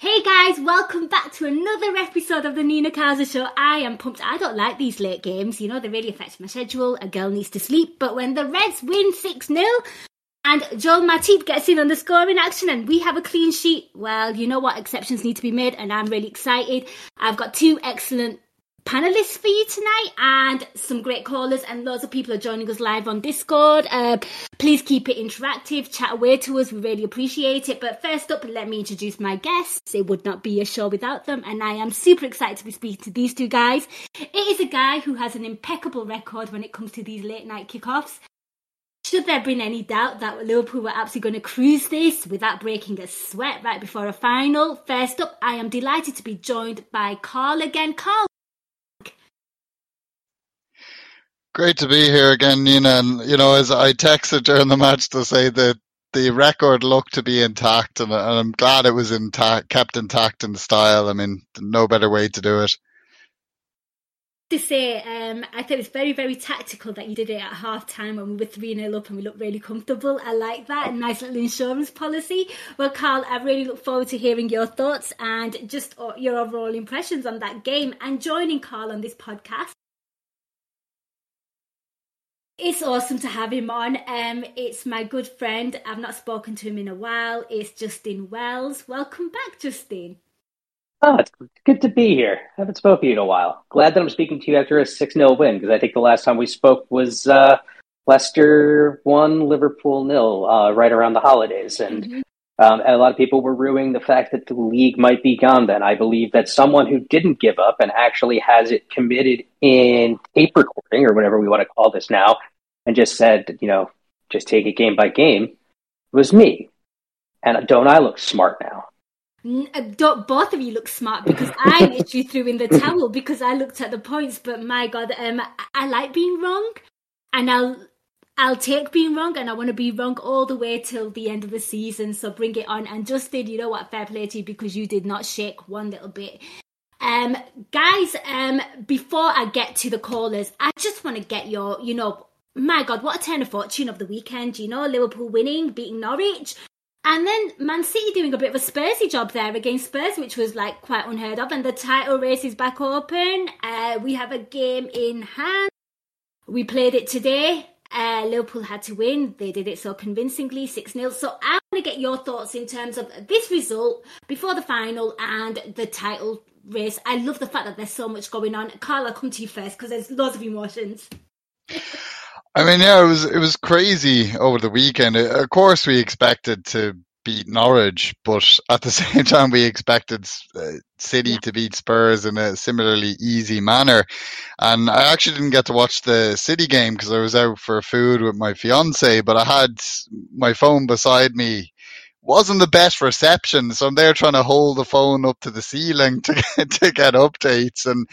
Hey guys, welcome back to another episode of the Nina Kauser Show. I am pumped. I don't like these late games, you know, they really affect my schedule. A girl needs to sleep. But when the Reds win 6 0 and Joel Matip gets in on the scoring action and we have a clean sheet, well, you know what? Exceptions need to be made, and I'm really excited. I've got two excellent panelists for you tonight and some great callers and loads of people are joining us live on discord. Uh, please keep it interactive chat away to us we really appreciate it. But first up let me introduce my guests. It would not be a show without them and i am super excited to be speaking to these two guys. It is a guy who has an impeccable record when it comes to these late night kickoffs. Should there have been any doubt that Liverpool were absolutely going to cruise this without breaking a sweat right before a final? First up, I am delighted to be joined by Karl again. Karl, Great to be here again, Nina. And you know, as I texted during the match to say that the record looked to be intact, and, and I'm glad it was intact, kept intact in style. I mean, no better way to do it. To say, um, I thought it's very, very tactical that you did it at half time when we were 3 0 up and we looked really comfortable. I like that. A nice little insurance policy. Well, Karl, I really look forward to hearing your thoughts and just uh, your overall impressions on that game and joining Karl on this podcast. It's awesome to have him on. Um, it's my good friend. I've not spoken to him in a while. It's Justin Wells. Welcome back, Justin. Oh, it's good to be here. I haven't spoken to you in a while. Glad that I'm speaking to you after a 6 0 win because I think the last time we spoke was uh, Leicester 1, Liverpool nil, uh, right around the holidays. And, mm-hmm. Um, and a lot of people were ruining the fact that the league might be gone then. I believe that someone who didn't give up and actually has it committed in tape recording or whatever we want to call this now and just said, you know, just take it game by game was me. And don't I look smart now? Uh, don't both of you look smart because I literally threw in the towel because I looked at the points. But my God, um, I like being wrong, and I'll I'll take being wrong, and I want to be wrong all the way till the end of the season. So bring it on. And Justin, you know what? Fair play to you because you did not shake one little bit. Um, guys, um, before I get to the callers, I just want to get your, you know, my God, what a turn of fortune of the weekend. You know, Liverpool winning, beating Norwich. And then Man City doing a bit of a Spursy job there against Spurs, which was like quite unheard of. And the title race is back open. Uh, we have a game in hand. We played it today. Uh, Liverpool had to win. They did it so convincingly, 6 0. So I want to get your thoughts in terms of this result before the final and the title race. I love the fact that there's so much going on. Karl, I'll come to you first because there's lots of emotions. I mean, yeah, it was it was crazy over the weekend. Of course, we expected to beat Norwich, but at the same time, we expected uh, City yeah. to beat Spurs in a similarly easy manner. And I actually didn't get to watch the City game because I was out for food with my fiance, but I had my phone beside me. Wasn't the best reception, so I'm there trying to hold the phone up to the ceiling to get, to get updates. And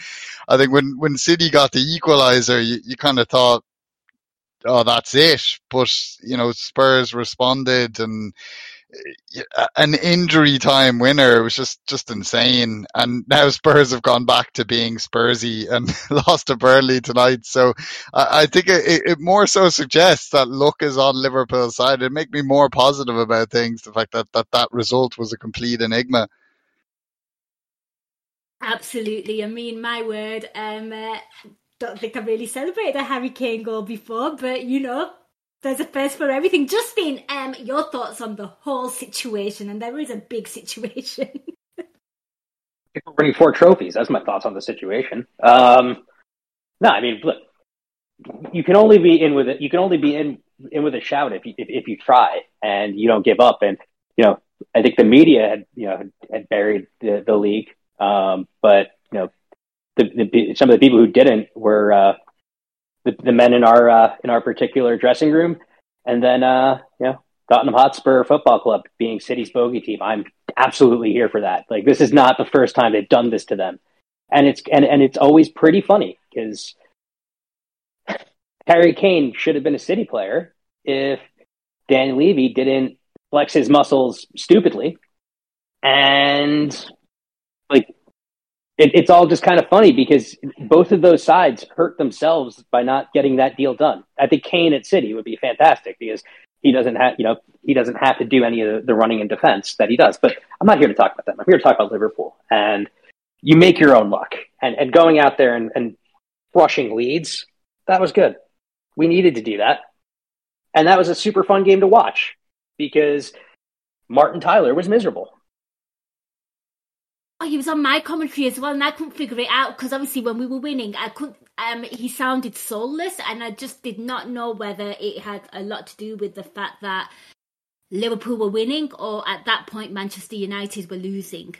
I think when when City got the equaliser, you, you kind of thought oh, that's it. But, you know, Spurs responded and an injury time winner was just, just insane. And now Spurs have gone back to being Spursy and lost to Burnley tonight. So I, I think it, it, more so suggests that luck is on Liverpool's side. It make me more positive about things. The fact that that, that result was a complete enigma. Absolutely. I mean, my word. Um, uh, don't think I've really celebrated a Harry Kane goal before, but you know, there's a first for everything. Justin, um, your thoughts on the whole situation, and there is a big situation. Winning four trophies. That's my thoughts on the situation. Um, no, I mean, look, you can only be in with it. You can only be in in with a shout if you if, if you try and you don't give up. And you know, I think the media had you know had buried the, the league, um, but you know, the, the, some of the people who didn't were uh, the, the men in our uh, in our particular dressing room, and then uh, you know, Tottenham Hotspur Football Club being City's bogey team. I'm absolutely here for that. Like this is not the first time they've done this to them, and it's and and it's always pretty funny because Harry Kane should have been a City player if Dan Levy didn't flex his muscles stupidly, and it, it's all just kind of funny because both of those sides hurt themselves by not getting that deal done. I think Kane at City would be fantastic because he doesn't have, you know, he doesn't have to do any of the, running and defense that he does. But I'm not here to talk about them. I'm here to talk about Liverpool. And you make your own luck. And, and going out there and, and crushing Leeds, that was good. We needed to do that. And that was a super fun game to watch because Martin Tyler was miserable. Oh, he was on my commentary as well, and I couldn't figure it out because obviously when we were winning, I couldn't. Um, he sounded soulless, and I just did not know whether it had a lot to do with the fact that Liverpool were winning, or at that point Manchester United were losing.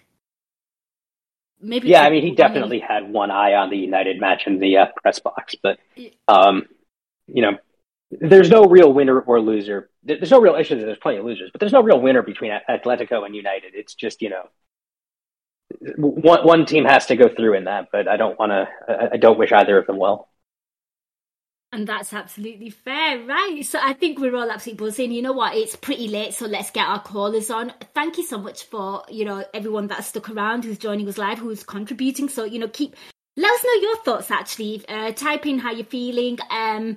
Maybe. Yeah, I mean, he definitely had one eye on the United match in the uh, press box, but um, you know, there's no real winner or loser. There's no real issue. There's plenty of losers, but there's no real winner between Atletico and United. It's just you know one one team has to go through in that, but I don't want to. I don't wish either of them well. And that's absolutely fair, right? So I think we're all absolutely buzzing. You know what? It's pretty late, so let's get our callers on. Thank you so much for you know everyone that stuck around, who's joining us live, who's contributing. So you know, keep let us know your thoughts. Actually, uh, type in how you're feeling. Um,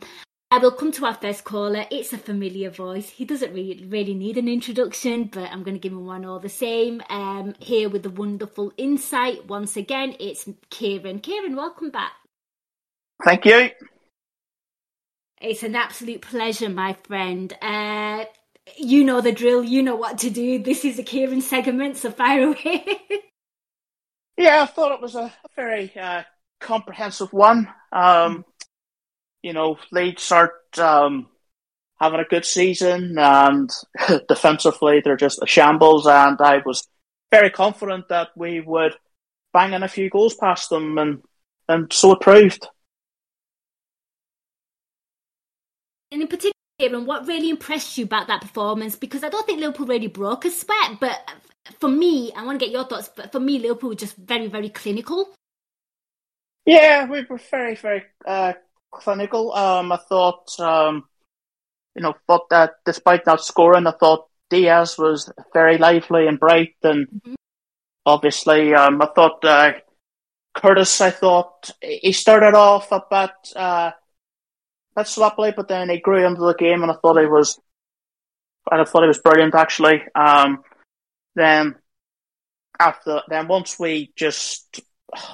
I will come to our first caller. It's a familiar voice. He doesn't really really need an introduction, but I'm going to give him one all the same. Um, here with the wonderful insight once again, it's Kieran. Kieran, welcome back. Thank you. It's an absolute pleasure, my friend. Uh, you know the drill. You know what to do. This is a Kieran segment, so fire away. yeah, I thought it was a, a very uh, comprehensive one. Um, you know, Leeds aren't um, having a good season, and defensively they're just a shambles. And I was very confident that we would bang in a few goals past them, and and so it proved. And in particular, and what really impressed you about that performance? Because I don't think Liverpool really broke a sweat, but for me, I want to get your thoughts. But for me, Liverpool were just very, very clinical. Yeah, we were very, very uh, clinical. Um, I thought, um, you know, thought that despite not scoring, I thought Diaz was very lively and bright, and mm-hmm. obviously, um, I thought uh, Curtis. I thought he started off a bit, uh, bit sloppily, but then he grew into the game, and I thought he was, I thought he was brilliant actually. Um, then after then, once we just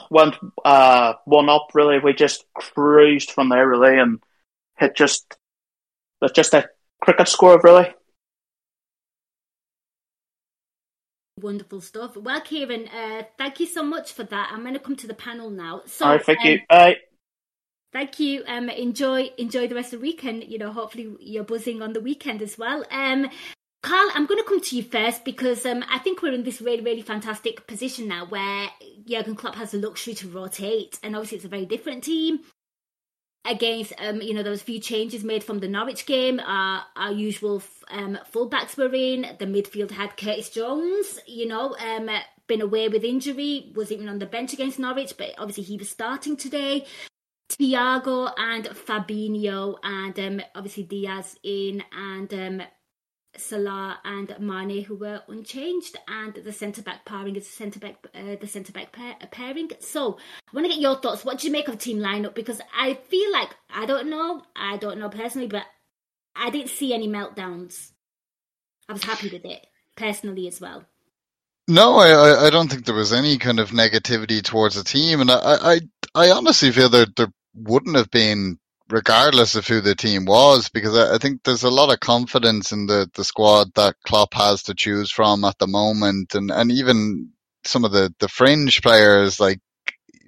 went uh, one up. Really, we just cruised from there. Really, and hit just just a cricket score. Really. Wonderful stuff. Well, Kieran, uh, thank you so much for that. I'm going to come to the panel now. So, right, thank um, you. Bye. Thank you. Um, enjoy enjoy the rest of the weekend. You know, hopefully you're buzzing on the weekend as well. Um, Karl, I'm going to come to you first because um, I think we're in this really, really fantastic position now where Jurgen Klopp has the luxury to rotate, and obviously it's a very different team. Against, um, you know, a few changes made from the Norwich game. Our, our usual um, fullbacks were in. The midfield had Curtis Jones, you know, um, been away with injury, was even on the bench against Norwich, but obviously he was starting today. Thiago and Fabinho, and um, obviously Diaz in, and um, Salah and Mane, who were unchanged, and the centre back pairing is the centre back uh, the centre back pair, uh, pairing. So I want to get your thoughts. What do you make of team lineup? Because I feel like I don't know, I don't know personally, but I didn't see any meltdowns. I was happy with it personally as well. No, I, I don't think there was any kind of negativity towards the team, and I, I, I honestly feel that there wouldn't have been regardless of who the team was, because I, I, think there's a lot of confidence in the, the squad that Klopp has to choose from at the moment, and, and even some of the, the fringe players like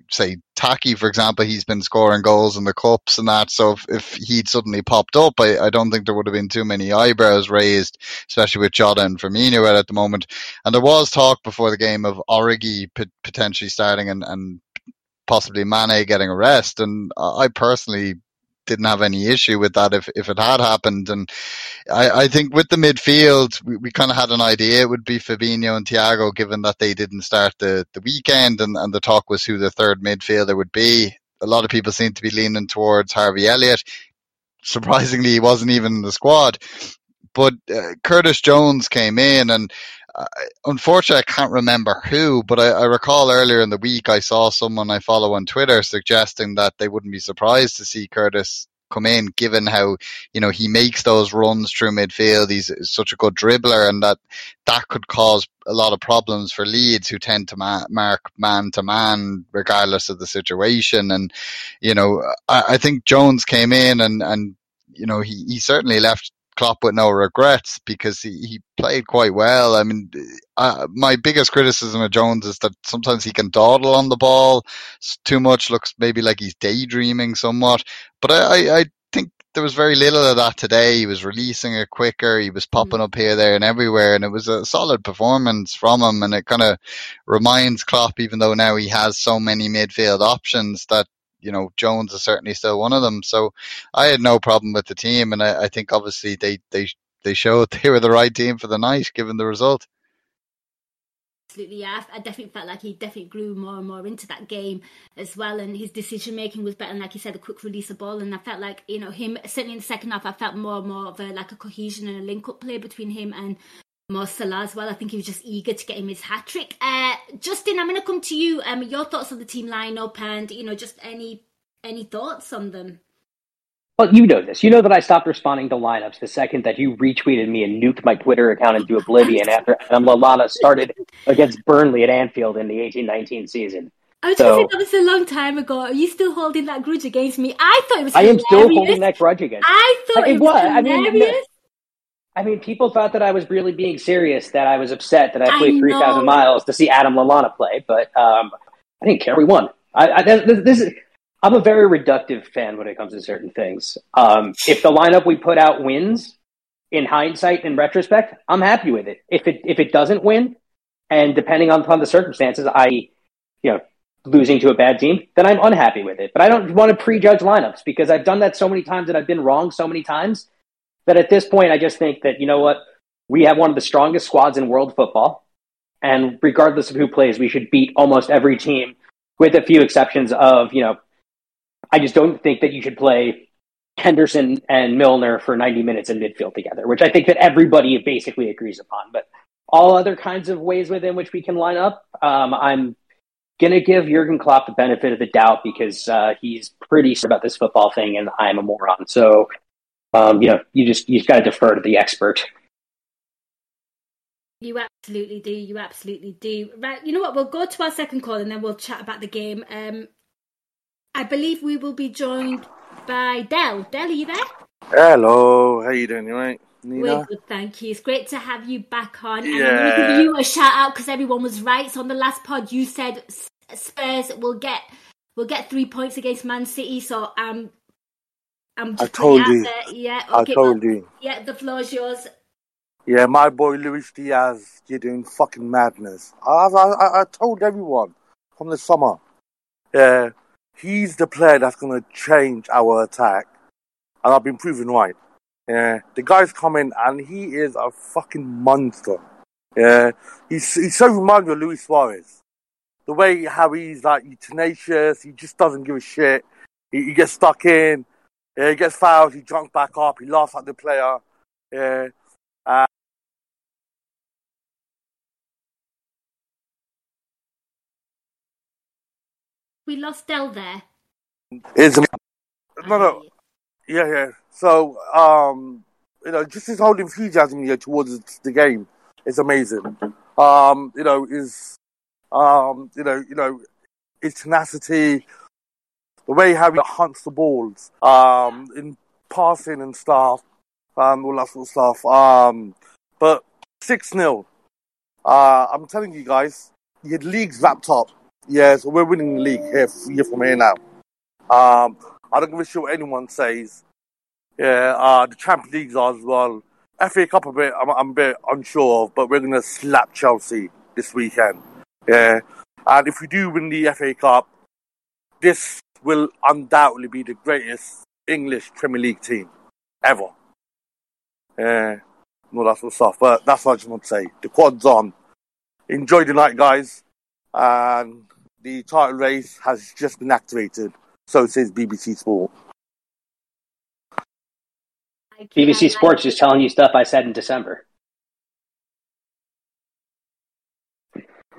say Taki, for example, he's been scoring goals in the cups and that. So if, if he'd suddenly popped up, I, I don't think there would have been too many eyebrows raised, especially with Jota and Firmino out at the moment. And there was talk before the game of Origi potentially starting and, and possibly Mane getting a rest. And I personally didn't have any issue with that if, if it had happened. And I, I think with the midfield, we, we kind of had an idea it would be Fabinho and Thiago, given that they didn't start the, the weekend and, and the talk was who the third midfielder would be. A lot of people seem to be leaning towards Harvey Elliott. Surprisingly, he wasn't even in the squad. But uh, Curtis Jones came in and unfortunately, I can't remember who, but I, I, recall earlier in the week I saw someone I follow on Twitter suggesting that they wouldn't be surprised to see Curtis come in, given how you know he makes those runs through midfield. He's such a good dribbler, and that that could cause a lot of problems for Leeds, who tend to ma- mark man to man regardless of the situation. And you know, I, I think Jones came in and and you know he he certainly left Klopp with no regrets because he, he played quite well. I mean, uh, my biggest criticism of Jones is that sometimes he can dawdle on the ball too much, looks maybe like he's daydreaming somewhat. But I, I, I think there was very little of that today. He was releasing it quicker. He was popping mm. up here, there, and everywhere, and it was a solid performance from him. And it kind of reminds Klopp, even though now he has so many midfield options, that you know, Jones is certainly still one of them. So I had no problem with the team, and I, I think obviously they they they showed they were the right team for the night, given the result absolutely. Yeah, I definitely felt like he definitely grew more and more into that game as well, and his decision making was better. And like you said, the quick release of ball, and I felt like you know him certainly in the second half. I felt more and more of a like a cohesion and a link up play between him and Mo Salah as well. I think he was just eager to get him his hat trick. Uh, Justin, I'm going to come to you. Um, your thoughts on the team lineup, and you know, just any any thoughts on them? Well, you know this. You know that I stopped responding to lineups the second that you retweeted me and nuked my Twitter account into oblivion after Adam Lallana started against Burnley at Anfield in the 18-19 season. I was so, going to say that was a long time ago. Are you still holding that grudge against me? I thought it was. I am still holding that grudge against. I thought like, it was. I mean, I mean, people thought that I was really being serious, that I was upset that I played 3,000 miles to see Adam Lallana play, but um, I didn't care. We won. I, I, this, this, is, I'm a very reductive fan when it comes to certain things. Um, if the lineup we put out wins, in hindsight, in retrospect, I'm happy with it. If it if it doesn't win, and depending on, upon the circumstances, I, you know, losing to a bad team, then I'm unhappy with it. But I don't want to prejudge lineups because I've done that so many times and I've been wrong so many times that at this point, I just think that, you know what? We have one of the strongest squads in world football. And regardless of who plays, we should beat almost every team with a few exceptions of, you know, I just don't think that you should play Henderson and Milner for 90 minutes in midfield together, which I think that everybody basically agrees upon. But all other kinds of ways within which we can line up, um, I'm going to give Jurgen Klopp the benefit of the doubt because uh, he's pretty sure about this football thing and I'm a moron. So um, you know, you just you just got to defer to the expert. You absolutely do. You absolutely do. Right. You know what? We'll go to our second call and then we'll chat about the game. Um, I believe we will be joined by Dell. Dell, are you there? Hello. How you doing? You right? Nina? We're good, thank you. It's great to have you back on. And yeah. I'm going to give you a shout out because everyone was right. So on the last pod, you said Spurs will get will get three points against Man City. So I'm I'm just I told you. There. Yeah, okay, I told well, you. Yeah, the floor's yours. Yeah, my boy Luis Diaz, you're doing fucking madness. I, I, I told everyone from the summer. Yeah, he's the player that's going to change our attack. And I've been proven right. Yeah, the guy's coming and he is a fucking monster. Yeah, he's, he's so reminded of Luis Suarez. The way how he's like tenacious, he just doesn't give a shit. He, he gets stuck in. Yeah, he gets fouled, he jumps back up, he laughs at the player. Yeah. Uh, we lost Dell there. Is no, no, yeah, yeah. So, um, you know, just his whole enthusiasm here towards the game is amazing. Um, you know, is um, you know, you know, his tenacity, the way how he hunts the balls, um, in passing and stuff, and all that sort of stuff. Um, but 6 0. Uh, I'm telling you guys, had leagues wrapped up. Yeah, so we're winning the league here, year from here now. Um, I don't give a shit what anyone says. Yeah, uh, the Champions Leagues are as well. FA Cup a bit, I'm, I'm a bit unsure of, but we're going to slap Chelsea this weekend. Yeah, and if we do win the FA Cup, this will undoubtedly be the greatest English Premier League team ever. Yeah, no, that's what's stuff. But that's what I just want to say. The quad's on. Enjoy the night, guys. And the title race has just been activated. So says BBC Sport. BBC Sports is telling you stuff I said in December.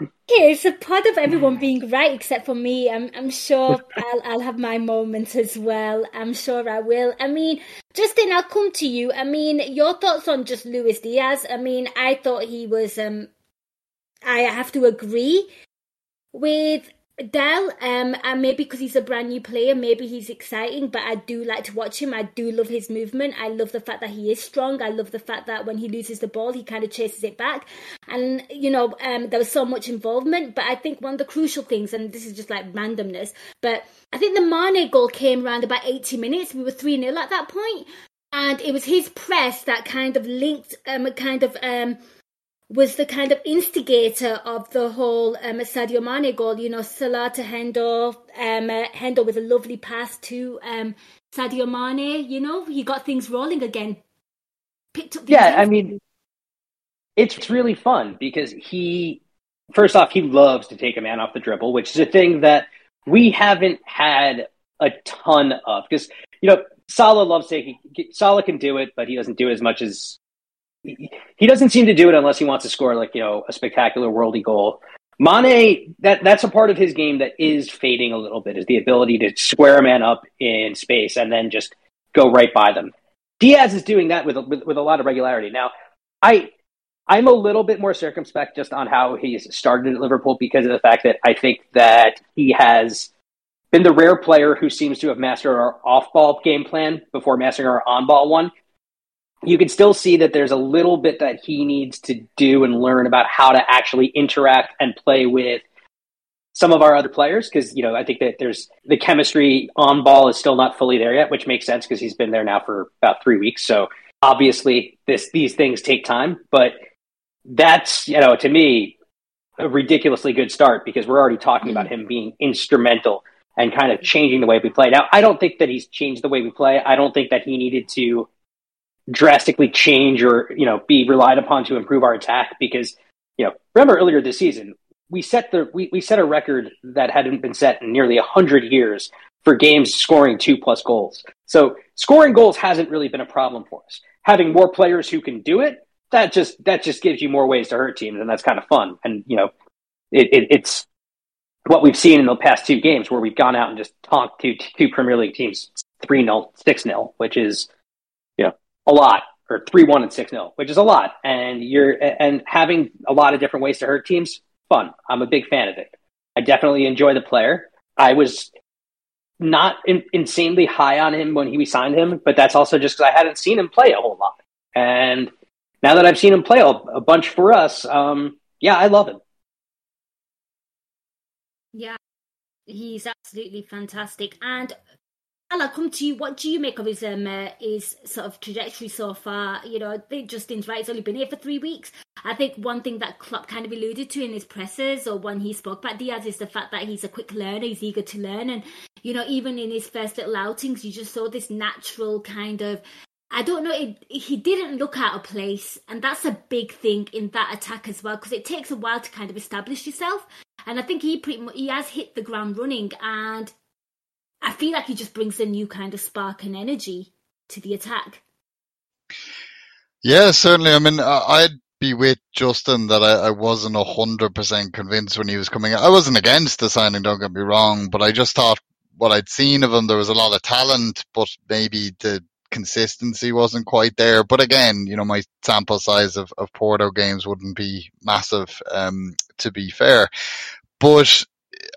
Yeah, it's a part of everyone being right except for me. I'm I'm sure I'll I'll have my moments as well. I'm sure I will. I mean, Justin, I'll come to you. I mean, your thoughts on just Luis Diaz. I mean, I thought he was um I have to agree with Dell, um, and maybe because he's a brand new player, maybe he's exciting, but I do like to watch him. I do love his movement. I love the fact that he is strong. I love the fact that when he loses the ball, he kind of chases it back. And, you know, um, there was so much involvement, but I think one of the crucial things, and this is just like randomness, but I think the Mane goal came around about 80 minutes. We were 3 0 at that point, And it was his press that kind of linked, um, kind of, um, was the kind of instigator of the whole um, Sadio Mane goal. You know, Salah to Hendo, um, uh, Hendo with a lovely pass to um, Sadio Mane. You know, he got things rolling again. Picked up. Yeah, I mean, it's really fun because he, first off, he loves to take a man off the dribble, which is a thing that we haven't had a ton of. Because you know, Salah loves taking. Salah can do it, but he doesn't do it as much as he doesn't seem to do it unless he wants to score like you know a spectacular worldy goal. Mane, that that's a part of his game that is fading a little bit, is the ability to square a man up in space and then just go right by them. Diaz is doing that with with, with a lot of regularity. Now, I I'm a little bit more circumspect just on how he's started at Liverpool because of the fact that I think that he has been the rare player who seems to have mastered our off ball game plan before mastering our on ball one you can still see that there's a little bit that he needs to do and learn about how to actually interact and play with some of our other players because you know I think that there's the chemistry on ball is still not fully there yet, which makes sense because he's been there now for about three weeks. So obviously this these things take time, but that's you know to me a ridiculously good start because we're already talking about him being instrumental and kind of changing the way we play. Now I don't think that he's changed the way we play. I don't think that he needed to drastically change or you know be relied upon to improve our attack because you know remember earlier this season we set the we, we set a record that hadn't been set in nearly 100 years for games scoring two plus goals. So scoring goals hasn't really been a problem for us. Having more players who can do it that just that just gives you more ways to hurt teams and that's kind of fun. And you know it, it, it's what we've seen in the past two games where we've gone out and just tonked two two premier league teams 3-0 6-0 which is a lot or 3-1 and 6-0, which is a lot. And you're and having a lot of different ways to hurt teams, fun. I'm a big fan of it. I definitely enjoy the player. I was not in, insanely high on him when he we signed him, but that's also just because I hadn't seen him play a whole lot. And now that I've seen him play a, a bunch for us, um, yeah, I love him. Yeah, he's absolutely fantastic. And I'll come to you. What do you make of his um uh, his sort of trajectory so far? You know, I think Justin's right. He's only been here for three weeks. I think one thing that Klopp kind of alluded to in his presses or when he spoke about Diaz is the fact that he's a quick learner. He's eager to learn, and you know, even in his first little outings, you just saw this natural kind of. I don't know. It, he didn't look out of place, and that's a big thing in that attack as well because it takes a while to kind of establish yourself. And I think he pretty much, he has hit the ground running, and I feel like he just brings a new kind of spark and energy to the attack. Yeah, certainly. I mean, I'd be with Justin that I, I wasn't a hundred percent convinced when he was coming. I wasn't against the signing. Don't get me wrong, but I just thought what I'd seen of him, there was a lot of talent, but maybe the consistency wasn't quite there. But again, you know, my sample size of, of Porto games wouldn't be massive, um, to be fair. But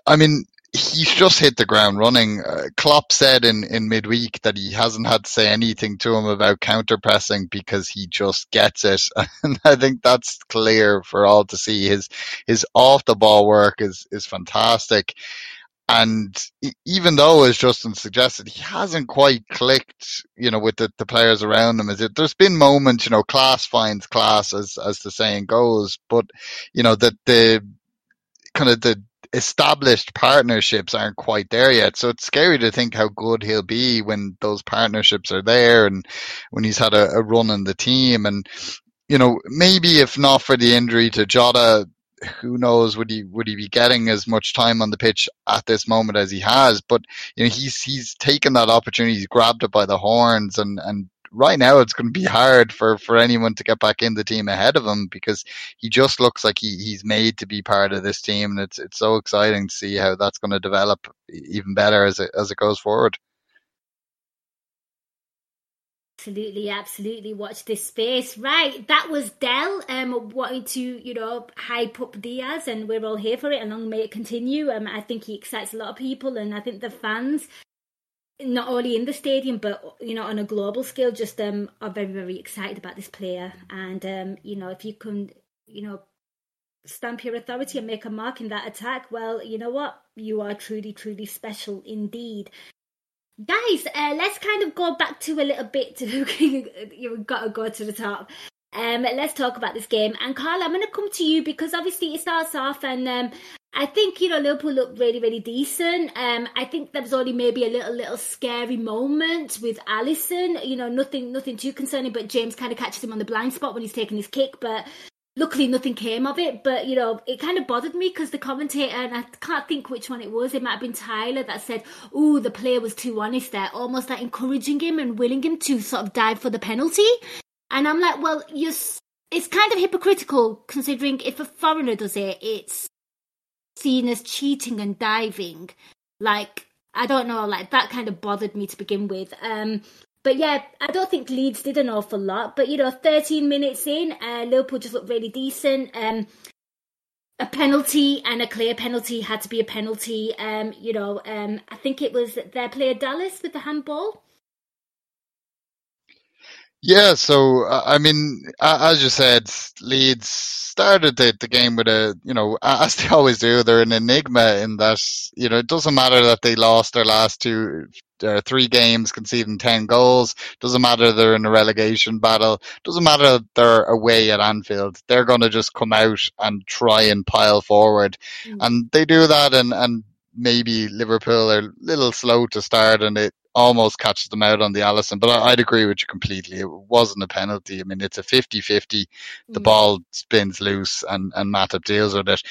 I mean, he's just hit the ground running. Uh, Klopp said in, in midweek that he hasn't had to say anything to him about counter pressing because he just gets it. And I think that's clear for all to see. His, his off the ball work is, is fantastic. And even though, as Justin suggested, he hasn't quite clicked, you know, with the, the players around him, is it, there's been moments, you know, class finds class as, as the saying goes, but, you know, that the kind of the, established partnerships aren't quite there yet. So it's scary to think how good he'll be when those partnerships are there and when he's had a, a run in the team. And, you know, maybe if not for the injury to Jota, who knows would he would he be getting as much time on the pitch at this moment as he has but you know he's he's taken that opportunity he's grabbed it by the horns and and right now it's going to be hard for, for anyone to get back in the team ahead of him because he just looks like he, he's made to be part of this team. And it's, it's so exciting to see how that's going to develop even better as it, as it goes forward. Absolutely, absolutely. Watch this space. Right, that was Dell um, wanting to, you know, hype up Diaz, and we're all here for it, and long may it continue. Um, I think he excites a lot of people, and I think the fans not only in the stadium but you know on a global scale just um are very very excited about this player. And um you know if you can you know stamp your authority and make a mark in that attack well you know what? You are truly truly special indeed. Guys uh, let's kind of go back to a little bit to who you've got to go to the top um, let's talk about this game. And Karl, I'm going to come to you because obviously it starts off, and um, I think you know Liverpool looked really, really decent. Um, I think there was only maybe a little, little scary moment with Alisson. You know, nothing, nothing too concerning. But James kind of catches him on the blind spot when he's taking his kick. But luckily, nothing came of it. But you know, it kind of bothered me because the commentator, and I can't think which one it was. It might have been Tyler that said, "Oh, the player was too honest there," almost like encouraging him and willing him to sort of dive for the penalty. And I'm like, well, you're. It's kind of hypocritical considering if a foreigner does it, it's seen as cheating and diving. Like, I don't know, like that kind of bothered me to begin with. Um, but yeah, I don't think Leeds did an awful lot. But you know, 13 minutes in, uh, Liverpool just looked really decent. Um, a penalty and a clear penalty had to be a penalty. Um, you know, um, I think it was their player Dallas with the handball. Yeah, so I mean, as you said, Leeds started the, the game with a, you know, as they always do, they're an enigma in that, you know, it doesn't matter that they lost their last two, uh, three games, conceding 10 goals. Doesn't matter they're in a relegation battle. Doesn't matter they're away at Anfield. They're going to just come out and try and pile forward. Mm. And they do that and, and maybe Liverpool are a little slow to start and it almost catches them out on the Alisson. But I, would agree with you completely. It wasn't a penalty. I mean, it's a 50-50. The mm. ball spins loose and, and Matip deals with it.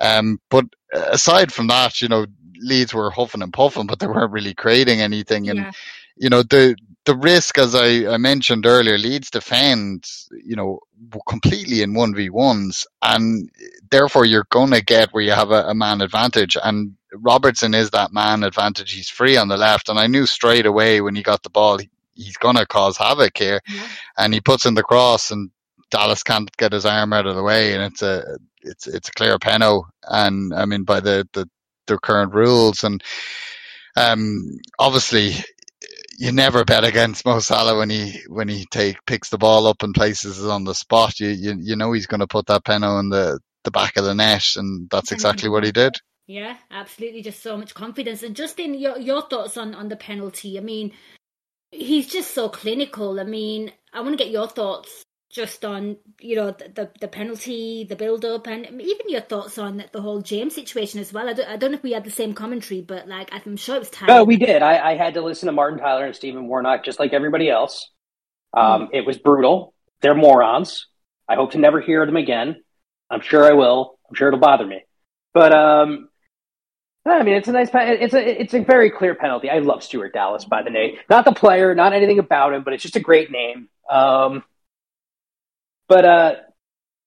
Um, but aside from that, you know, Leeds were huffing and puffing, but they weren't really creating anything. And, yeah. You know, the, the risk, as I, I mentioned earlier, Leeds defend, you know, completely in 1v1s and therefore you're going to get where you have a, a man advantage and Robertson is that man advantage. He's free on the left, and I knew straight away when he got the ball, he, he's going to cause havoc here. Yeah. And he puts in the cross, and Dallas can't get his arm out of the way, and it's a it's it's a clear penalty. And I mean by the the, the current rules, and um, obviously you never bet against Mo Salah when he when he take picks the ball up and places it on the spot. You you, you know he's going to put that penalty in the the back of the net, and that's exactly what he did. Yeah, absolutely. Just so much confidence. And Justin, your your thoughts on on the penalty? I mean, he's just so clinical. I mean, I want to get your thoughts just on you know the the, the penalty, the build up, and even your thoughts on the whole James situation as well. I don't, I don't know if we had the same commentary, but like I'm sure it was time. Oh, we did. I, I had to listen to Martin Tyler and Stephen Warnock just like everybody else. Um, mm. It was brutal. They're morons. I hope to never hear them again. I'm sure I will. I'm sure it'll bother me. But um, I mean, it's a nice. It's a it's a very clear penalty. I love Stuart Dallas by the name, not the player, not anything about him, but it's just a great name. Um, but uh,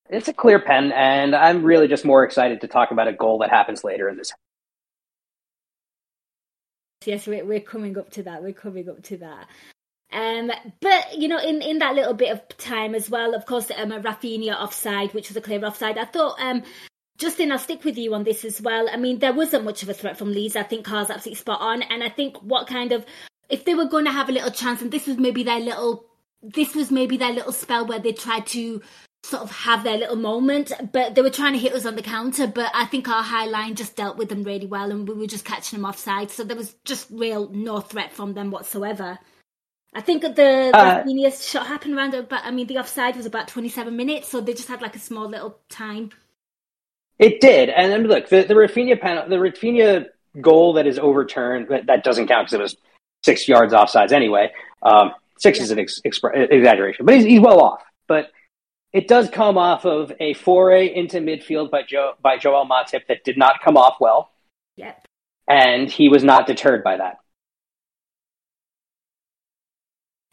it's a clear pen, and I'm really just more excited to talk about a goal that happens later in this. Yes, we're, coming up to that. We're coming up to that. Um, but you know, in, in that little bit of time as well, of course, um, Raphinha offside, which was a clear offside. I thought um, Justin, I'll stick with you on this as well. I mean, there wasn't much of a threat from Leeds. I think Karl's absolutely spot on. And I think what kind of, if they were going to have a little chance, and this was maybe their little, this was maybe their little spell where they tried to sort of have their little moment, but they were trying to hit us on the counter. But I think our high line just dealt with them really well, and we were just catching them offside. So there was just real no threat from them whatsoever. I think the, the Uh, shot happened around about. I mean, the offside was about twenty-seven minutes, so they just had like a small little time. It did, and then look, the, the Raphinha panel, the Raphinha goal that is overturned, that, that doesn't count because it was six yards offsides anyway. Um, six is an ex, expre- exaggeration, but he's, he's well off. But it does come off of a foray into midfield by Joe by Joel Matip that did not come off well, Yep. and he was not deterred by that.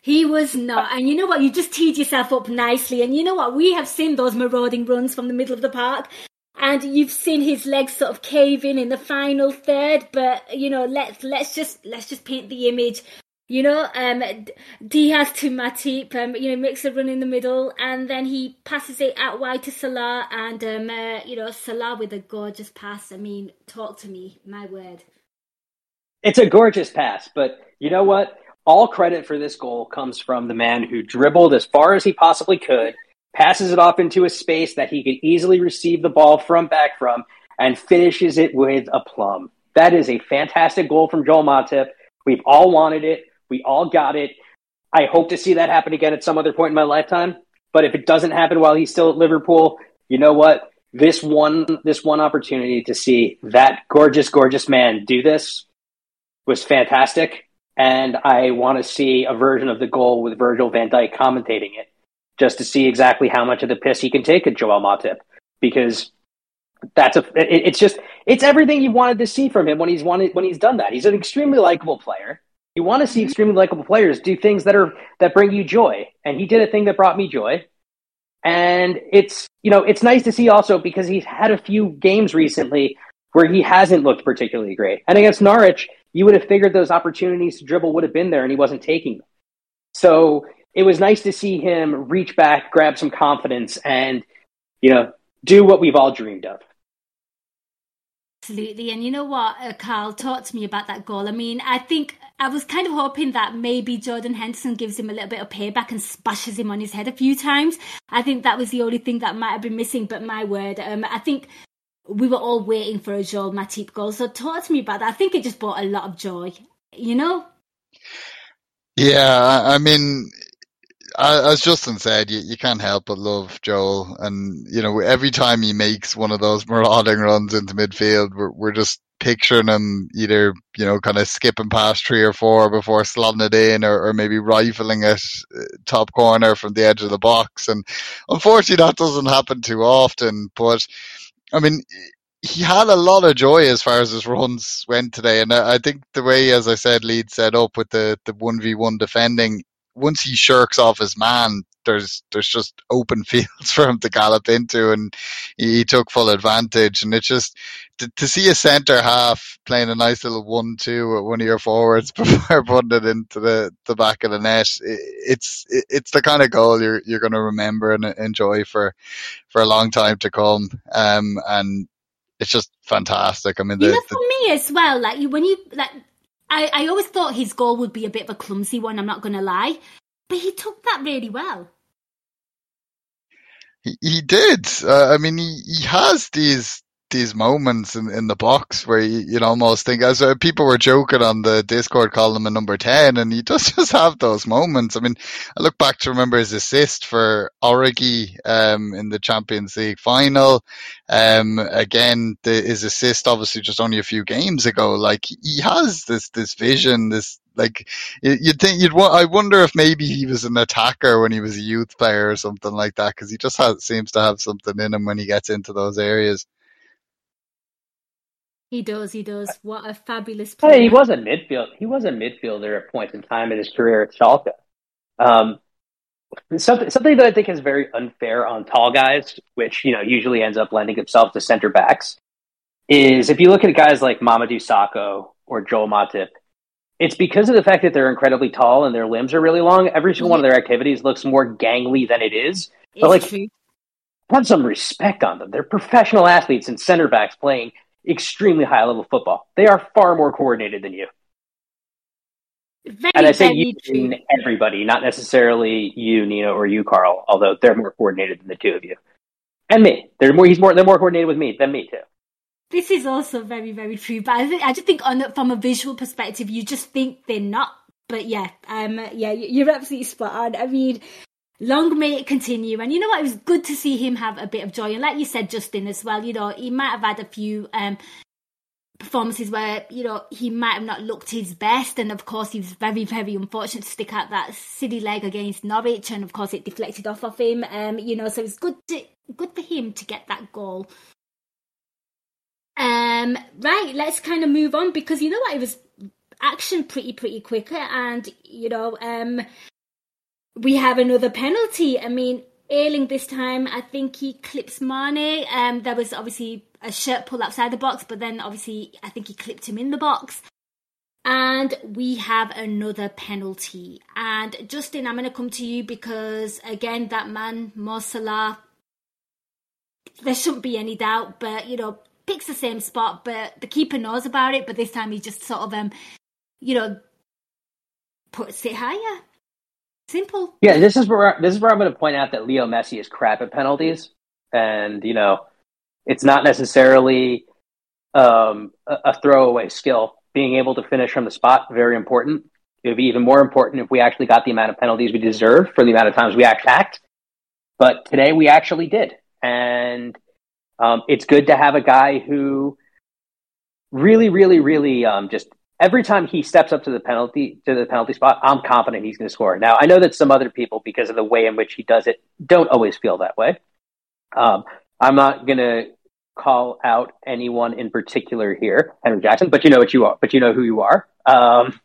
He was not. And you know what? You just teed yourself up nicely. And you know what? We have seen those marauding runs from the middle of the park. And you've seen his legs sort of cave in in the final third. But, you know, let's, let's just, let's just paint the image. You know, um, Diaz to Matip, um, you know, makes a run in the middle and then he passes it out wide to Salah and, um, uh, you know, Salah with a gorgeous pass. I mean, talk to me, my word. It's a gorgeous pass, but you know what? All credit for this goal comes from the man who dribbled as far as he possibly could, passes it off into a space that he could easily receive the ball from back from, and finishes it with a plum. That is a fantastic goal from Joel Matip. We've all wanted it. We all got it. I hope to see that happen again at some other point in my lifetime. But if it doesn't happen while he's still at Liverpool, you know what? This one, this one opportunity to see that gorgeous, gorgeous man do this was fantastic. And I want to see a version of the goal with Virgil van Dijk commentating it, just to see exactly how much of the piss he can take at Joel Matip, because that's a. It, it's just it's everything you wanted to see from him when he's wanted when he's done that. He's an extremely likable player. You want to see extremely likable players do things that are that bring you joy, and he did a thing that brought me joy. And it's you know it's nice to see also because he's had a few games recently where he hasn't looked particularly great. And against Norwich, you would have figured those opportunities to dribble would have been there, and he wasn't taking them. So it was nice to see him reach back, grab some confidence, and you know do what we've all dreamed of. Absolutely. And you know what, uh, Karl, to me about that goal. I mean, I think I was kind of hoping that maybe Jordan Henderson gives him a little bit of payback and splashes him on his head a few times. I think that was the only thing that might have been missing, but my word, um, I think we were all waiting for a Joel Matip goal. So talk to me about that. I think it just brought a lot of joy, you know? Yeah, I mean, as Justin said, you, you can't help but love Joel, and you know every time he makes one of those marauding runs into midfield, we're we're just picturing him either you know kind of skipping past three or four before slotting it in, or, or maybe rifling it uh, top corner from the edge of the box. And unfortunately, that doesn't happen too often. But I mean, he had a lot of joy as far as his runs went today, and I think the way, as I said, Leeds set up with the the one v one defending. Once he shirks off his man, there's there's just open fields for him to gallop into, and he, he took full advantage. And it's just to, to see a centre half playing a nice little one-two at one of your forwards before putting it into the, the back of the net. It, it's it, it's the kind of goal you're you're going to remember and enjoy for for a long time to come. Um, and it's just fantastic. I mean, the, you know, the for me as well, like when you, like, I, I always thought his goal would be a bit of a clumsy one, I'm not going to lie. But he took that really well. He, he did. Uh, I mean, he, he has these these moments in, in the box where you, you almost think, as uh, people were joking on the Discord, him a number 10, and he does just have those moments. I mean, I look back to remember his assist for Origi um, in the Champions League final. Um, again, the, his assist obviously just only a few games ago. Like, he has this, this vision, this like you- you'd think you'd want. I wonder if maybe he was an attacker when he was a youth player or something like that, because he just has, seems to have something in him when he gets into those areas. He does, he does. What a fabulous player. Hey, he was a midfield. He was a midfielder at points in time in his career at Schalke. Um, something something that I think is very unfair on tall guys, which you know usually ends up lending itself to center backs, is if you look at guys like Mamadou Sakho or Joel Matip, it's because of the fact that they're incredibly tall and their limbs are really long. Every single one of their activities looks more gangly than it is. It's but like true. have some respect on them. They're professional athletes and center backs playing extremely high level football. They are far more coordinated than you. Very, And I say you mean everybody, not necessarily you, Nina, or you, Karl, although they're more coordinated than the two of you. And me. They're more he's more they're more coordinated with me than me too. This is also very, very true. But I, think, I just think, on a- from a visual perspective, you just think they're not. But yeah, um, yeah, you're absolutely spot on. I mean, long may it continue. And you know what? It was good to see him have a bit of joy. And like you said, Justin, as well, you know, he might have had a few um, performances where, you know, he might have not looked his best. And of course, he was very, very unfortunate to stick out that city leg against Norwich. And of course, it deflected off of him. Um, you know, so it's good to, good for him to get that goal. Um, right, let's kind of move on because you know what? It was action pretty, pretty quicker. And, you know, um, we have another penalty. I mean, Ayling this time, I think he clips Mane. Um, there was obviously a shirt pull outside the box, but then obviously I think he clipped him in the box. And we have another penalty. And Justin, I'm going to come to you because again, that man, Mo Salah, there shouldn't be any doubt, but you know, picks the same spot, but the keeper knows about it, but this time he just sort of um, you know, puts it higher. Simple. Yeah, this is where this is where I'm going to point out that Leo Messi is crap at penalties, and you know, it's not necessarily um, a, a throwaway skill. Being able to finish from the spot very important. It would be even more important if we actually got the amount of penalties we deserve for the amount of times we attacked. But today we actually did, and um, it's good to have a guy who really, really, really um, just every time he steps up to the penalty to the penalty spot, I'm confident he's going to score. Now I know that some other people, because of the way in which he does it, don't always feel that way. Um, I'm not going to call out anyone in particular here, Henry Jackson, but you know what you are, but you know who you are. Um,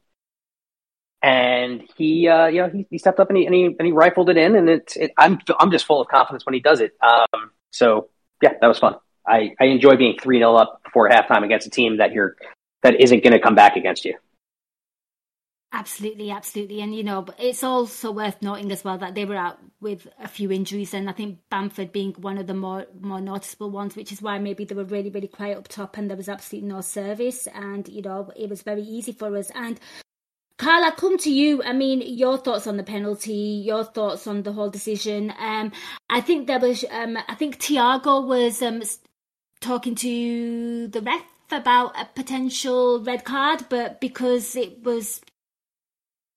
and he, uh, you know, he, he stepped up and he, and he and he rifled it in, and it's it, I'm I'm just full of confidence when he does it. Um, so yeah, that was fun. I, I enjoy being three 0 up before halftime against a team that you're that isn't going to come back against you. Absolutely, absolutely. And, you know, it's also worth noting as well that they were out with a few injuries, and I think Bamford being one of the more, more noticeable ones, which is why maybe they were really, really quiet up top and there was absolutely no service. And, you know, it was very easy for us. And, Karl, I come to you. I mean, your thoughts on the penalty, your thoughts on the whole decision. Um, I think there was, um, I think Thiago was um, talking to the ref about a potential red card, but because it was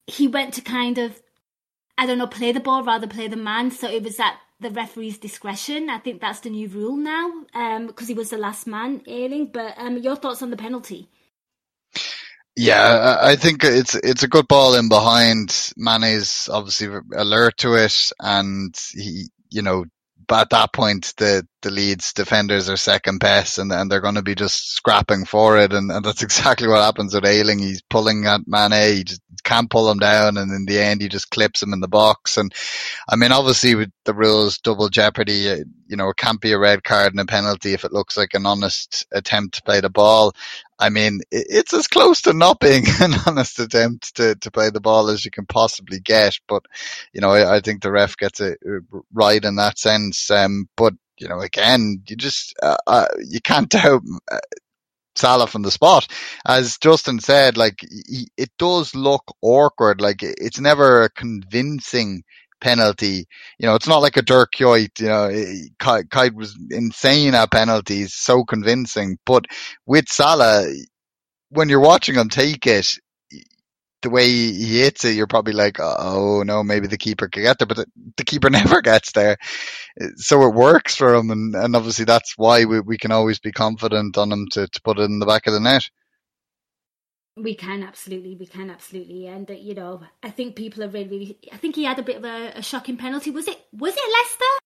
he went to kind of I don't know play the ball rather play the man, so it was at the referee's discretion. I think that's the new rule now because he was the last man Ayling. But um, your thoughts on the penalty? Yeah, I think it's it's a good ball in behind. Mane's obviously alert to it, and he, you know, at that point the the Leeds defenders are second best, and and they're going to be just scrapping for it, and, and that's exactly what happens with Ayling. He's pulling at Mane, he just can't pull him down, and in the end he just clips him in the box. And I mean, obviously with the rules, double jeopardy, uh, you know, it can't be a red card and a penalty if it looks like an honest attempt to play the ball. I mean, it's as close to not being an honest attempt to, to play the ball as you can possibly get. But, you know, I, I think the ref gets it uh, right in that sense. Um, but, you know, again, you just, uh, uh, you can't doubt uh, Salah from the spot. As Justin said, like, he, it does look awkward. Like, it's never a convincing penalty. You know, it's not like a Dirk Kuyt, you know, eh, Kuyt Kuyt was insane at penalties, so convincing. But with Salah, when you're watching him take it, the way he hits it, you're probably like, oh no, maybe the keeper could get there, but the, the keeper never gets there. So it works for him, and, and obviously that's why we, we can always be confident on him to, to put it in the back of the net. We can absolutely, we can absolutely, and uh, you know, I think people are really, really. I think he had a bit of a, a shocking penalty. Was it? Was it Leicester?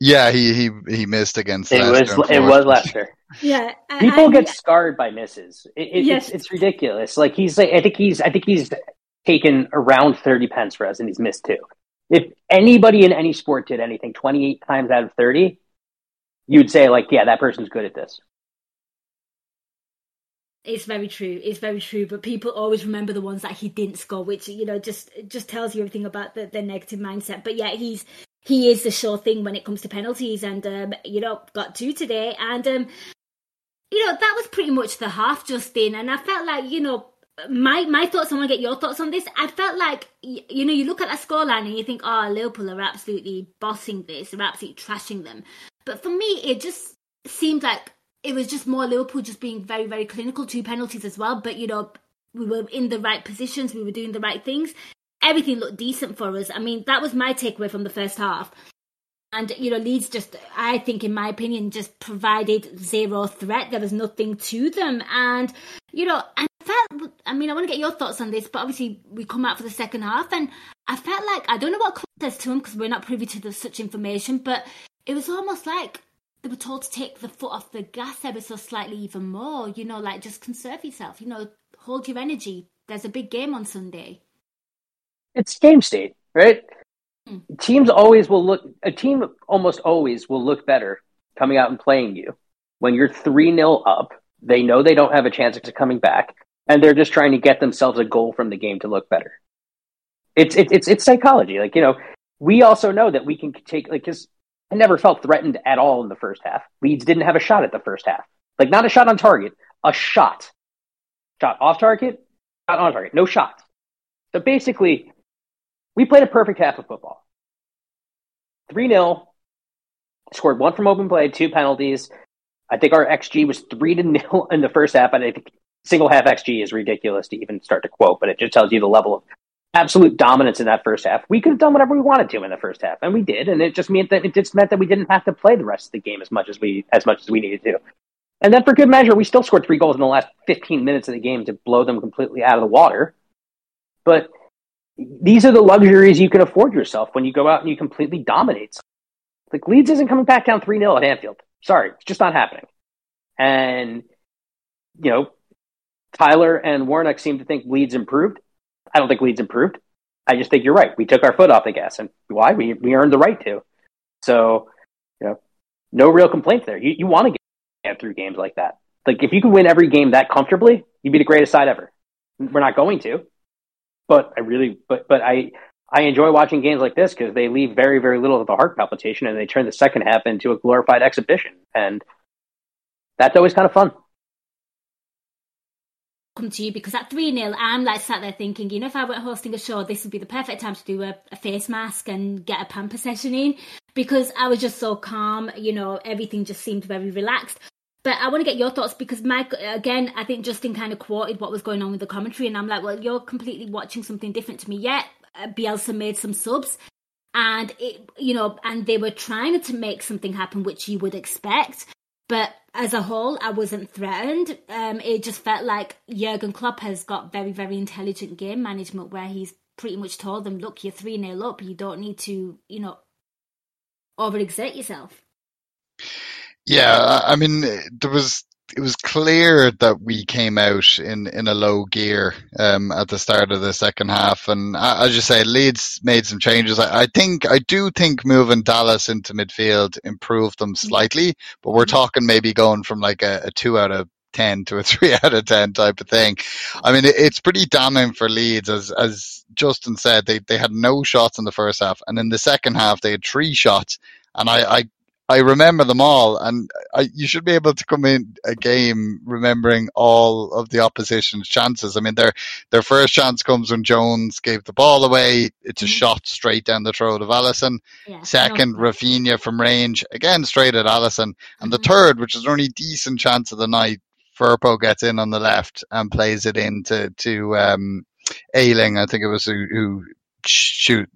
Yeah, he he he missed against. It Leicester, was it was unfortunately. Leicester. Yeah, I- People I- get scarred by misses. It, it, Yes. it's, it's ridiculous. Like he's like I think he's I think he's taken around thirty pence for us, and he's missed two. If anybody in any sport did anything twenty eight times out of thirty, you'd say like, yeah, that person's good at this. It's very true. It's very true. But people always remember the ones that he didn't score, which you know just just tells you everything about the, the negative mindset. But yeah, he's he is the sure thing when it comes to penalties, and um, you know got two today, and um, you know that was pretty much the half, Justin, and I felt like you know my my thoughts. I want to get your thoughts on this. I felt like you know you look at that scoreline and you think, oh, Liverpool are absolutely bossing this, they're absolutely trashing them. But for me, it just seemed like it was just more Liverpool just being very very clinical. Two penalties as well, but you know we were in the right positions, we were doing the right things. Everything looked decent for us. I mean, that was my takeaway from the first half. And you know, Leeds just, I think, in my opinion, just provided zero threat. There was nothing to them, and you know, I felt. I mean, I want to get your thoughts on this, but obviously we come out for the second half, and I felt like I don't know what says to him because we're not privy to the, such information, but it was almost like they were told to take the foot off the gas ever so slightly, even more. You know, like just conserve yourself. You know, hold your energy. There's a big game on Sunday. It's game state, right? Hmm. teams always will look a team almost always will look better coming out and playing you when you're 3 0 up they know they don't have a chance of coming back and they're just trying to get themselves a goal from the game to look better it's it's it's, it's psychology like you know we also know that we can take like because never felt threatened at all in the first half leeds didn't have a shot at the first half like not a shot on target a shot shot off target shot on target no shot so basically we played a perfect half of football. 3 0, scored one from open play, two penalties. I think our XG was 3 to 0 in the first half. I think single half XG is ridiculous to even start to quote, but it just tells you the level of absolute dominance in that first half. We could have done whatever we wanted to in the first half, and we did, and it just meant that it just meant that we didn't have to play the rest of the game as much as we as much as we needed to. And then for good measure, we still scored three goals in the last 15 minutes of the game to blow them completely out of the water. But these are the luxuries you can afford yourself when you go out and you completely dominate. Like Leeds isn't coming back down 3 0 at Anfield. Sorry, it's just not happening. And, you know, Tyler and Warnock seem to think Leeds improved. I don't think Leeds improved. I just think you're right. We took our foot off the gas. And why? We, we earned the right to. So, you know, no real complaints there. You, you want to get through games like that. Like, if you could win every game that comfortably, you'd be the greatest side ever. We're not going to but I really, but but I I enjoy watching games like this because they leave very very little of the heart palpitation and they turn the second half into a glorified exhibition, and that's always kind of fun. Come to you because at 3 0, I'm like sat there thinking, you know, if I were hosting a show, this would be the perfect time to do a, a face mask and get a pamper session in because I was just so calm, you know, everything just seemed very relaxed. But I want to get your thoughts because Mike, again, I think Justin kind of quoted what was going on with the commentary, and I'm like, well, you're completely watching something different to me. Yet yeah, Bielsa made some subs, and it, you know, and they were trying to make something happen, which you would expect. But as a whole, I wasn't threatened. Um, it just felt like Jurgen Klopp has got very, very intelligent game management, where he's pretty much told them, "Look, you're three 0 up. You don't need to, you know, overexert yourself." Yeah, I mean, there was it was clear that we came out in, in a low gear um, at the start of the second half, and as you say, Leeds made some changes. I, I, think I do think moving Dallas into midfield improved them slightly, but we're talking maybe going from like a, a two out of 10 to a 3 out of 10 type of thing. I mean, it, it's pretty damning for Leeds. As, as Justin said, they, they had no shots in the first half. And in the second half, they had three shots. And I, I I remember them all, and I, you should be able to come in a game remembering all of the opposition's chances. I mean, their their first chance comes when Jones gave the ball away. It's a mm-hmm. shot straight down the throat of Alisson. Yeah, Second, Raphinha from range again straight at Alisson, and mm-hmm. the third, which is the only decent chance of the night, Firpo gets in on the left and plays it into to um, Ayling. I think it was who, who shoot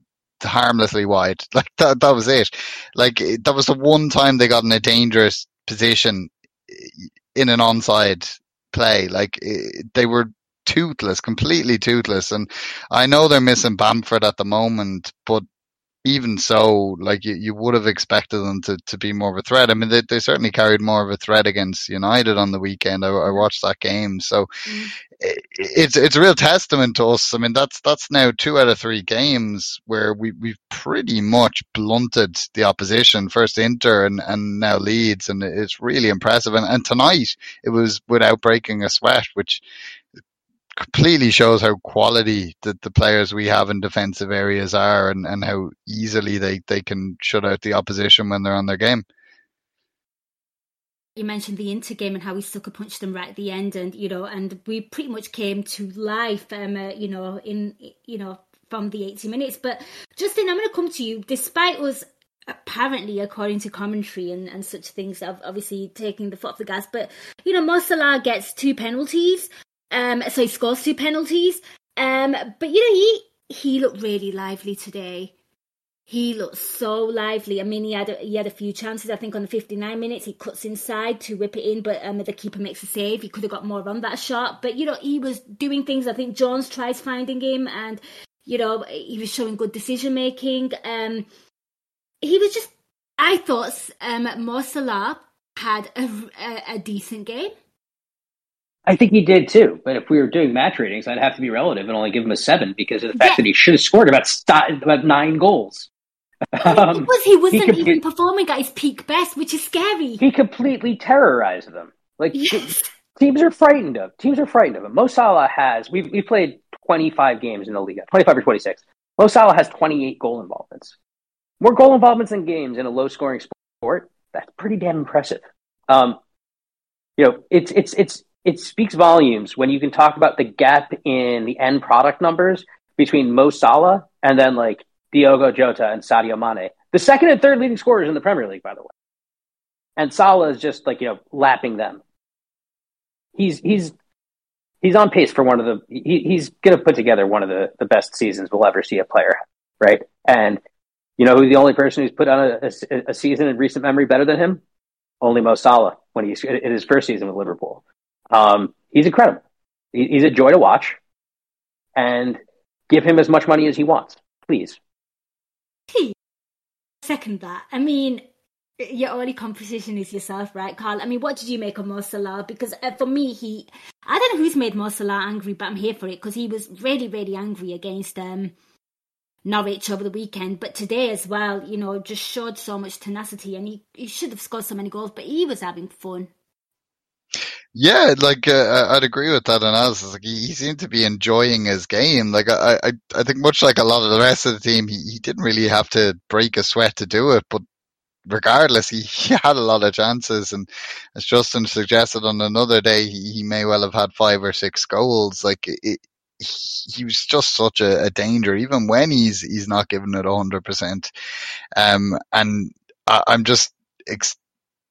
harmlessly wide. Like that, that was it. Like eh, that was the one time they got in a dangerous position eh, in an onside play. Like eh, they were toothless, completely toothless. And I know they're missing Bamford at the moment, but even so, like you, you would have expected them to, to be more of a threat. I mean, they, they certainly carried more of a threat against United on the weekend. I, I watched that game, so mm. it, it's it's a real testament to us. I mean, that's that's now two out of three games where we we've pretty much blunted the opposition. First Inter and, and now Leeds, and it's really impressive. And, and tonight it was without breaking a sweat, which completely shows how quality the, the players we have in defensive areas are and, and how easily they, they can shut out the opposition when they're on their game. You mentioned the Inter game and how we sucker punched them right at the end, and you know, and we pretty much came to life, um, uh, you know, in you know from the eighty minutes. But Justin, I'm going to come to you. Despite us apparently, according to commentary and, and such things, of obviously taking the foot off the gas. But you know, Mo gets two penalties, um, so he scores two penalties. Um, but you know, he he looked really lively today. He looked so lively. I mean, he had a, he had a few chances. I think on the 59 minutes, he cuts inside to whip it in, but um, the keeper makes a save. He could have got more on that shot, but you know, he was doing things. I think Jones tries finding him, and you know, he was showing good decision making. Um, he was just. I thought um, Mo Salah had a, a, a, decent game. I think he did too. But if we were doing match ratings, I'd have to be relative and only give him a seven because of the fact yeah. that he should have scored about st- about nine goals. Um, because he wasn't he even performing at his peak best, which is scary. He completely terrorized them. Like yes. teams are frightened of. Teams are frightened of him. Mo Salah has. We've we played twenty five games in the league, twenty five or twenty six. Mo Salah has twenty eight goal involvements. More goal involvements in games in a low scoring sport. That's pretty damn impressive. Um, you know, it's it's it's it speaks volumes when you can talk about the gap in the end product numbers between Mo Salah and then like Diogo Jota and Sadio Mane, the second and third leading scorers in the Premier League, by the way. And Salah is just like you know lapping them. He's he's he's on pace for one of the he, he's going to put together one of the, the best seasons we'll ever see a player, right? And you know who's the only person who's put on a, a, a, season in recent memory better than him? Only Mo Salah when he's in his first season with Liverpool. Um, he's incredible. He, he's a joy to watch, and give him as much money as he wants, please. Second that. I mean, your only competition is yourself, right, Karl? I mean, what did you make of Mo Salah? Because uh, for me, he, I don't know who's made Mo Salah angry, but I'm here for it because he was really, really angry against um, Norwich over the weekend, but today as well, you know, just showed so much tenacity and he, he should have scored so many goals, but he was having fun. Yeah, like uh, I'd agree with that analysis. Like he, seemed to be enjoying his game. Like I, I, I think much like a lot of the rest of the team, he, he didn't really have to break a sweat to do it. But regardless, he, he had a lot of chances, and as Justin suggested on another day, he, he may well have had five or six goals. Like it, he was just such a, a, danger, even when he's he's not giving it hundred percent. Um, and I, am just ex-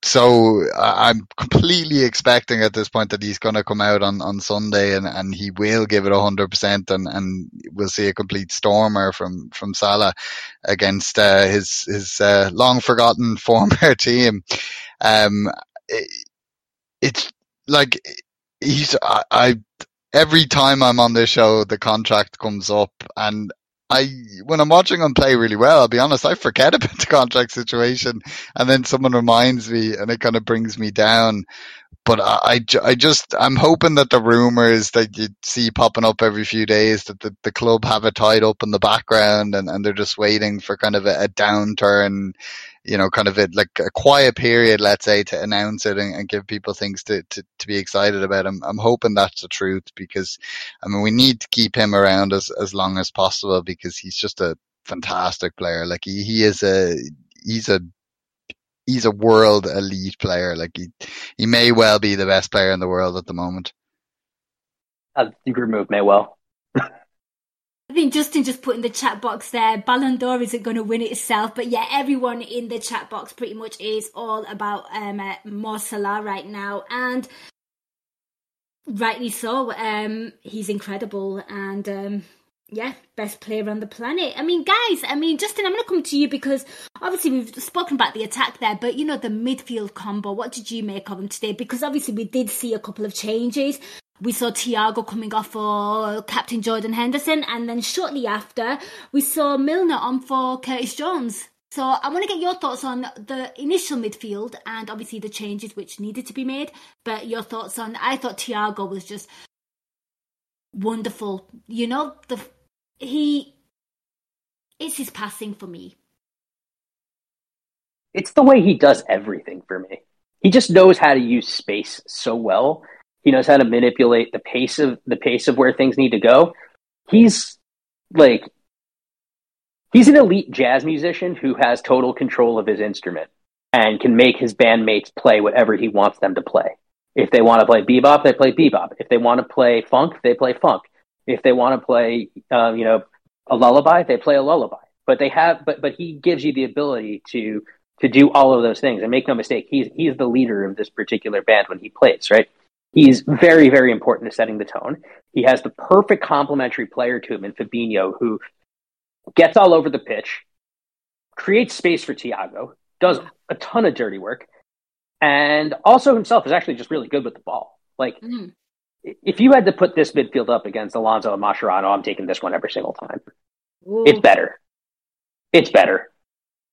so I'm completely expecting at this point that he's going to come out on, on Sunday and, and he will give it hundred percent, and and we'll see a complete stormer from from Salah against uh, his his uh, long forgotten former team. Um, it, it's like he's I, I every time I'm on this show, the contract comes up, and I when I'm watching him play really well, I'll be honest, I forget about the contract situation, and then someone reminds me, and it kind of brings me down. But I, I, I just I'm hoping that the rumors that you see popping up every few days that the, the club have it tied up in the background and, and they're just waiting for kind of a, a downturn you know, kind of a, like a quiet period, let's say, to announce it and, and give people things to, to, to, be excited about. I'm, I'm hoping that's the truth because, I mean, we need to keep him around as, as long as possible because he's just a fantastic player. Like he, he is a, he's a, he's a world elite player. Like he, he may well be the best player in the world at the moment. Uh, you remove Maywell. Think Justin just put in the chat box there, Ballon d'Or isn't going to win it itself. But yeah, everyone in the chat box pretty much is all about um, uh, Mo Salah right now. And rightly so. Um, he's incredible. And um, yeah, best player on the planet. I mean, guys, I mean, Justin, I'm going to come to you because obviously we've spoken about the attack there, but you know, the midfield combo, what did you make of them today? Because obviously we did see a couple of changes. We saw Thiago coming off for Captain Jordan Henderson, and then shortly after, we saw Milner on for Curtis Jones. So I want to get your thoughts on the initial midfield and obviously the changes which needed to be made. But your thoughts on I thought Thiago was just wonderful. You know, the he it's his passing for me. It's the way he does everything for me. He just knows how to use space so well He knows how to manipulate the pace of the pace of where things need to go. He's like he's an elite jazz musician who has total control of his instrument and can make his bandmates play whatever he wants them to play. If they want to play bebop, they play bebop. If they want to play funk, they play funk. If they want to play, uh, you know, a lullaby, they play a lullaby. But they have, but but he gives you the ability to to do all of those things. And make no mistake, he's he's the leader of this particular band when he plays, right? He's very, very important to setting the tone. He has the perfect complementary player to him in Fabinho, who gets all over the pitch, creates space for Thiago, does a ton of dirty work, and also himself is actually just really good with the ball. Like, mm. if you had to put this midfield up against Alonso and Mascherano, I'm taking this one every single time. Ooh. It's better. It's better.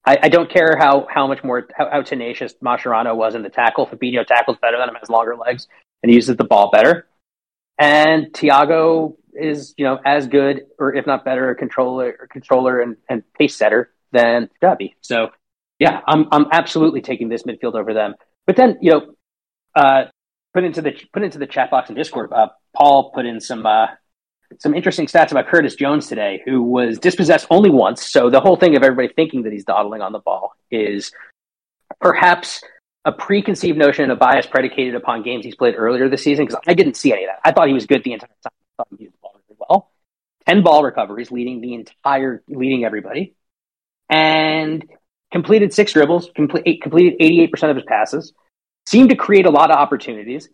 I, I, don't care how, how much more how, how, tenacious Mascherano was in the tackle. Fabinho tackles better than him, has longer legs, and uses the ball better. And Thiago is, you know, as good or if not better a controller controller and, and pace setter than Xavi. So yeah, I'm I'm absolutely taking this midfield over them. But then, you know, uh, put into the put into the chat box in Discord, uh, Paul put in some uh, some interesting stats about Curtis Jones today, who was dispossessed only once. So the whole thing of everybody thinking that he's dawdling on the ball is perhaps a preconceived notion, a bias predicated upon games he's played earlier this season. Because I didn't see any of that. I thought he was good the entire time. I thought he the ball really well. Ten ball recoveries, leading the entire, leading everybody, and completed six dribbles, complete, completed 88% of his passes, seemed to create a lot of opportunities.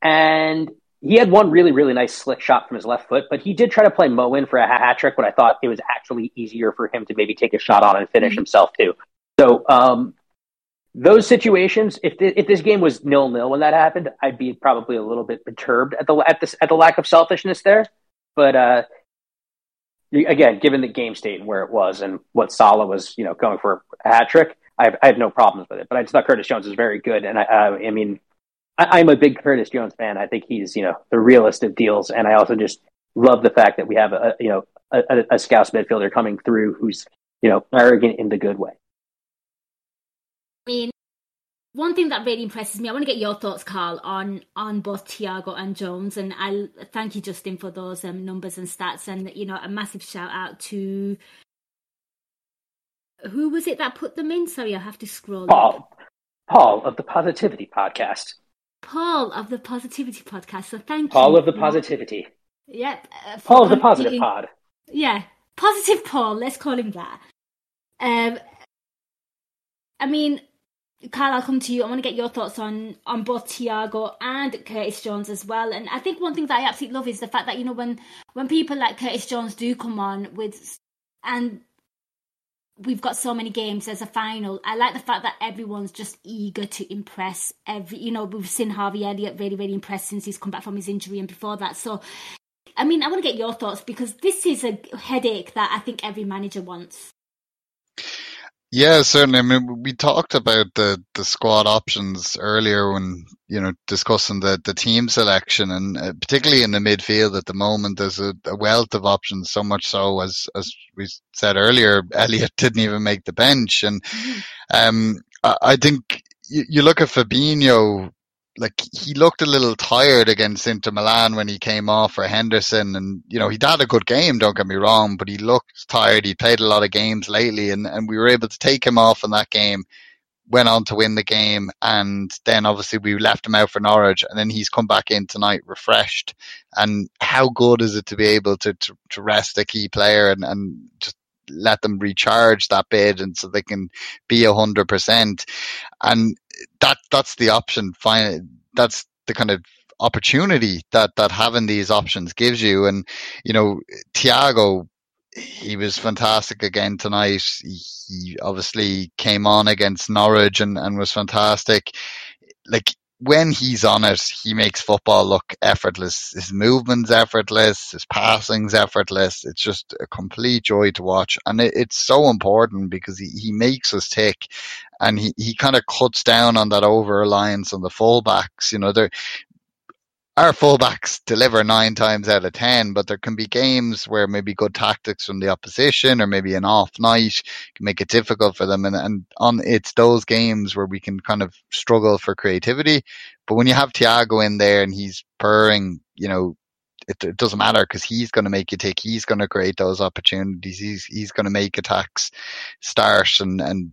And he had one really, really nice slick shot from his left foot, but he did try to play Mo in for a hat trick, but I thought it was actually easier for him to maybe take a shot on and finish mm-hmm. himself too. So, um, those situations, if the, if this game was nil nil when that happened, I'd be probably a little bit perturbed at the at this at the lack of selfishness there. But uh, again, given the game state and where it was and what Salah was, you know, going for a hat trick, I have, I have no problems with it. But I just thought Curtis Jones was very good, and I, uh, I mean, I, am a big Curtis Jones fan. I think he's, you know, the realest of deals, and I also just love the fact that we have a, you know, a, a Scouse midfielder coming through who's, you know, arrogant in the good way. One thing that really impresses me, I want to get your thoughts, Karl, on on both Thiago and Jones, and I thank you, Justin, for those um, numbers and stats, and you know, a massive shout out to who was it that put them in? Sorry, I have to scroll. Paul, up. Paul of the Positivity Podcast. Paul of the Positivity Podcast. So thank Paul you. Paul of the Positivity. Yep. Uh, Paul of the Positive Pod. Yeah, positive Paul. Let's call him that. Um, I mean, Karl, I'll come to you. I want to get your thoughts on on both Thiago and Curtis Jones as well. And I think one thing that I absolutely love is the fact that you know when when people like Curtis Jones do come on with and we've got so many games as a final. I like the fact that everyone's just eager to impress. Every you know we've seen Harvey Elliott very very impressed since he's come back from his injury and before that. So I mean I want to get your thoughts because this is a headache that I think every manager wants. Yeah, certainly. I mean, we talked about the, the squad options earlier when, you know, discussing the, the team selection and uh, particularly in the midfield at the moment, there's a, a, wealth of options, so much so as, as we said earlier, Elliot didn't even make the bench. And, mm-hmm. um, I, I think you, you look at Fabinho, like he looked a little tired against Inter Milan when he came off for Henderson, and you know he had a good game. Don't get me wrong, but he looked tired. He played a lot of games lately, and and we were able to take him off in that game. Went on to win the game, and then obviously we left him out for Norwich, and then he's come back in tonight refreshed. And how good is it to be able to to, to rest a key player and and just let them recharge that bid and so they can be a hundred percent. And that that's the option. Fine, that's the kind of opportunity that that having these options gives you. And you know, Thiago, he was fantastic again tonight. He, he obviously came on against Norwich and, and was fantastic. Like when he's on it, he makes football look effortless. His movement's effortless, his passing's effortless. It's just a complete joy to watch. And it, it's so important because he, he makes us tick and he, he kind of cuts down on that over reliance on the fullbacks. You know, there, our fullbacks deliver nine times out of ten, but there can be games where maybe good tactics from the opposition or maybe an off night can make it difficult for them. And, and on it's those games where we can kind of struggle for creativity. But when you have Thiago in there and he's purring, you know, it, it doesn't matter because he's going to make you take. He's going to create those opportunities. He's he's going to make attacks start, and and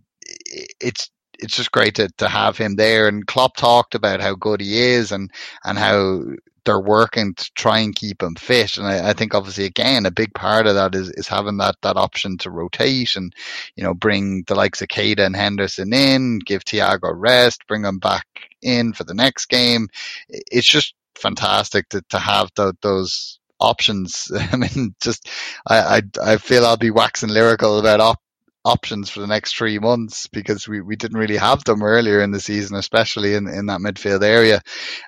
it's it's just great to, to have him there. And Klopp talked about how good he is and, and how they're working to try and keep him fit. And I, I, think obviously again, a big part of that is, is having that, that option to rotate and, you know, bring the likes of Keita and Henderson in, give Thiago rest, bring them back in for the next game. It's just fantastic to, to have the, those options. I mean, just, I, I, I feel I'll be waxing lyrical about op- options for the next three months because we, we didn't really have them earlier in the season, especially in, in that midfield area.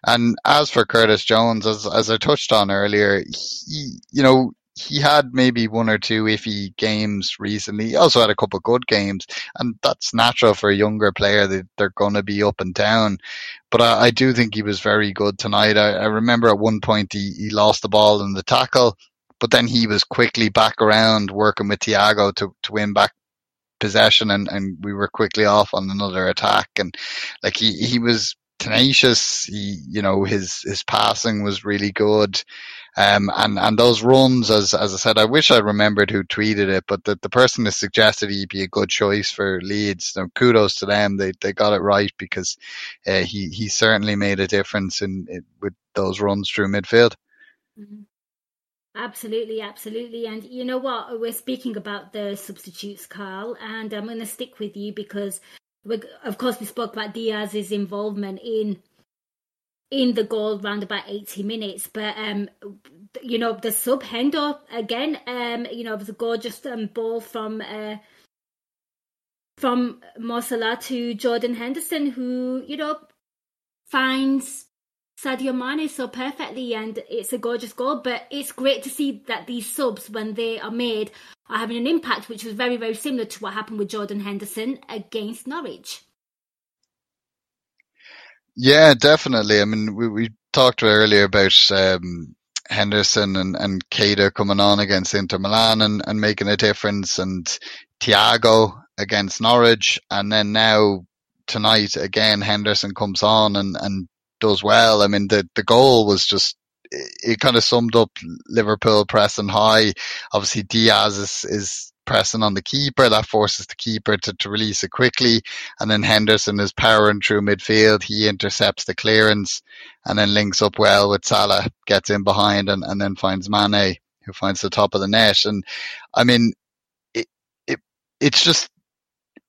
And as for Curtis Jones, as, as I touched on earlier, he, you know, he had maybe one or two iffy games recently. He also had a couple of good games, and that's natural for a younger player. They, they're going to be up and down. But I, I, do think he was very good tonight. I, I remember at one point he, he lost the ball in the tackle, but then he was quickly back around working with Thiago to, to win back possession and, and we were quickly off on another attack. And like he, he was tenacious. He, you know, his, his passing was really good. Um, and, and those runs, as, as I said, I wish I remembered who tweeted it, but the, the person that suggested he'd be a good choice for Leeds. So kudos to them. They, they got it right because, uh, he, he certainly made a difference in, in with those runs through midfield. Mm-hmm. Absolutely, absolutely. And you know what? We're speaking about the substitutes, Karl, and I'm going to stick with you because, we of course, we spoke about Diaz's involvement in in the goal round about 80 minutes. But, um, you know, the sub Hendo again, um, you know, it was a gorgeous um, ball from uh, from Mo Salah to Jordan Henderson, who, you know, finds Sadio Mane so perfectly, and it's a gorgeous goal. But it's great to see that these subs, when they are made, are having an impact, which was very, very similar to what happened with Jordan Henderson against Norwich. Yeah, definitely. I mean, we, we talked earlier about um, Henderson and, and Keita coming on against Inter Milan and, and making a difference, and Thiago against Norwich, and then now tonight again Henderson comes on and, and does well. I mean, the, the goal was just, it kind of summed up Liverpool pressing high. Obviously Diaz is, is pressing on the keeper. That forces the keeper to, to release it quickly. And then Henderson is powering through midfield. He intercepts the clearance and then links up well with Salah, gets in behind and, and then finds Mane, who finds the top of the net. And I mean, it, it, it's just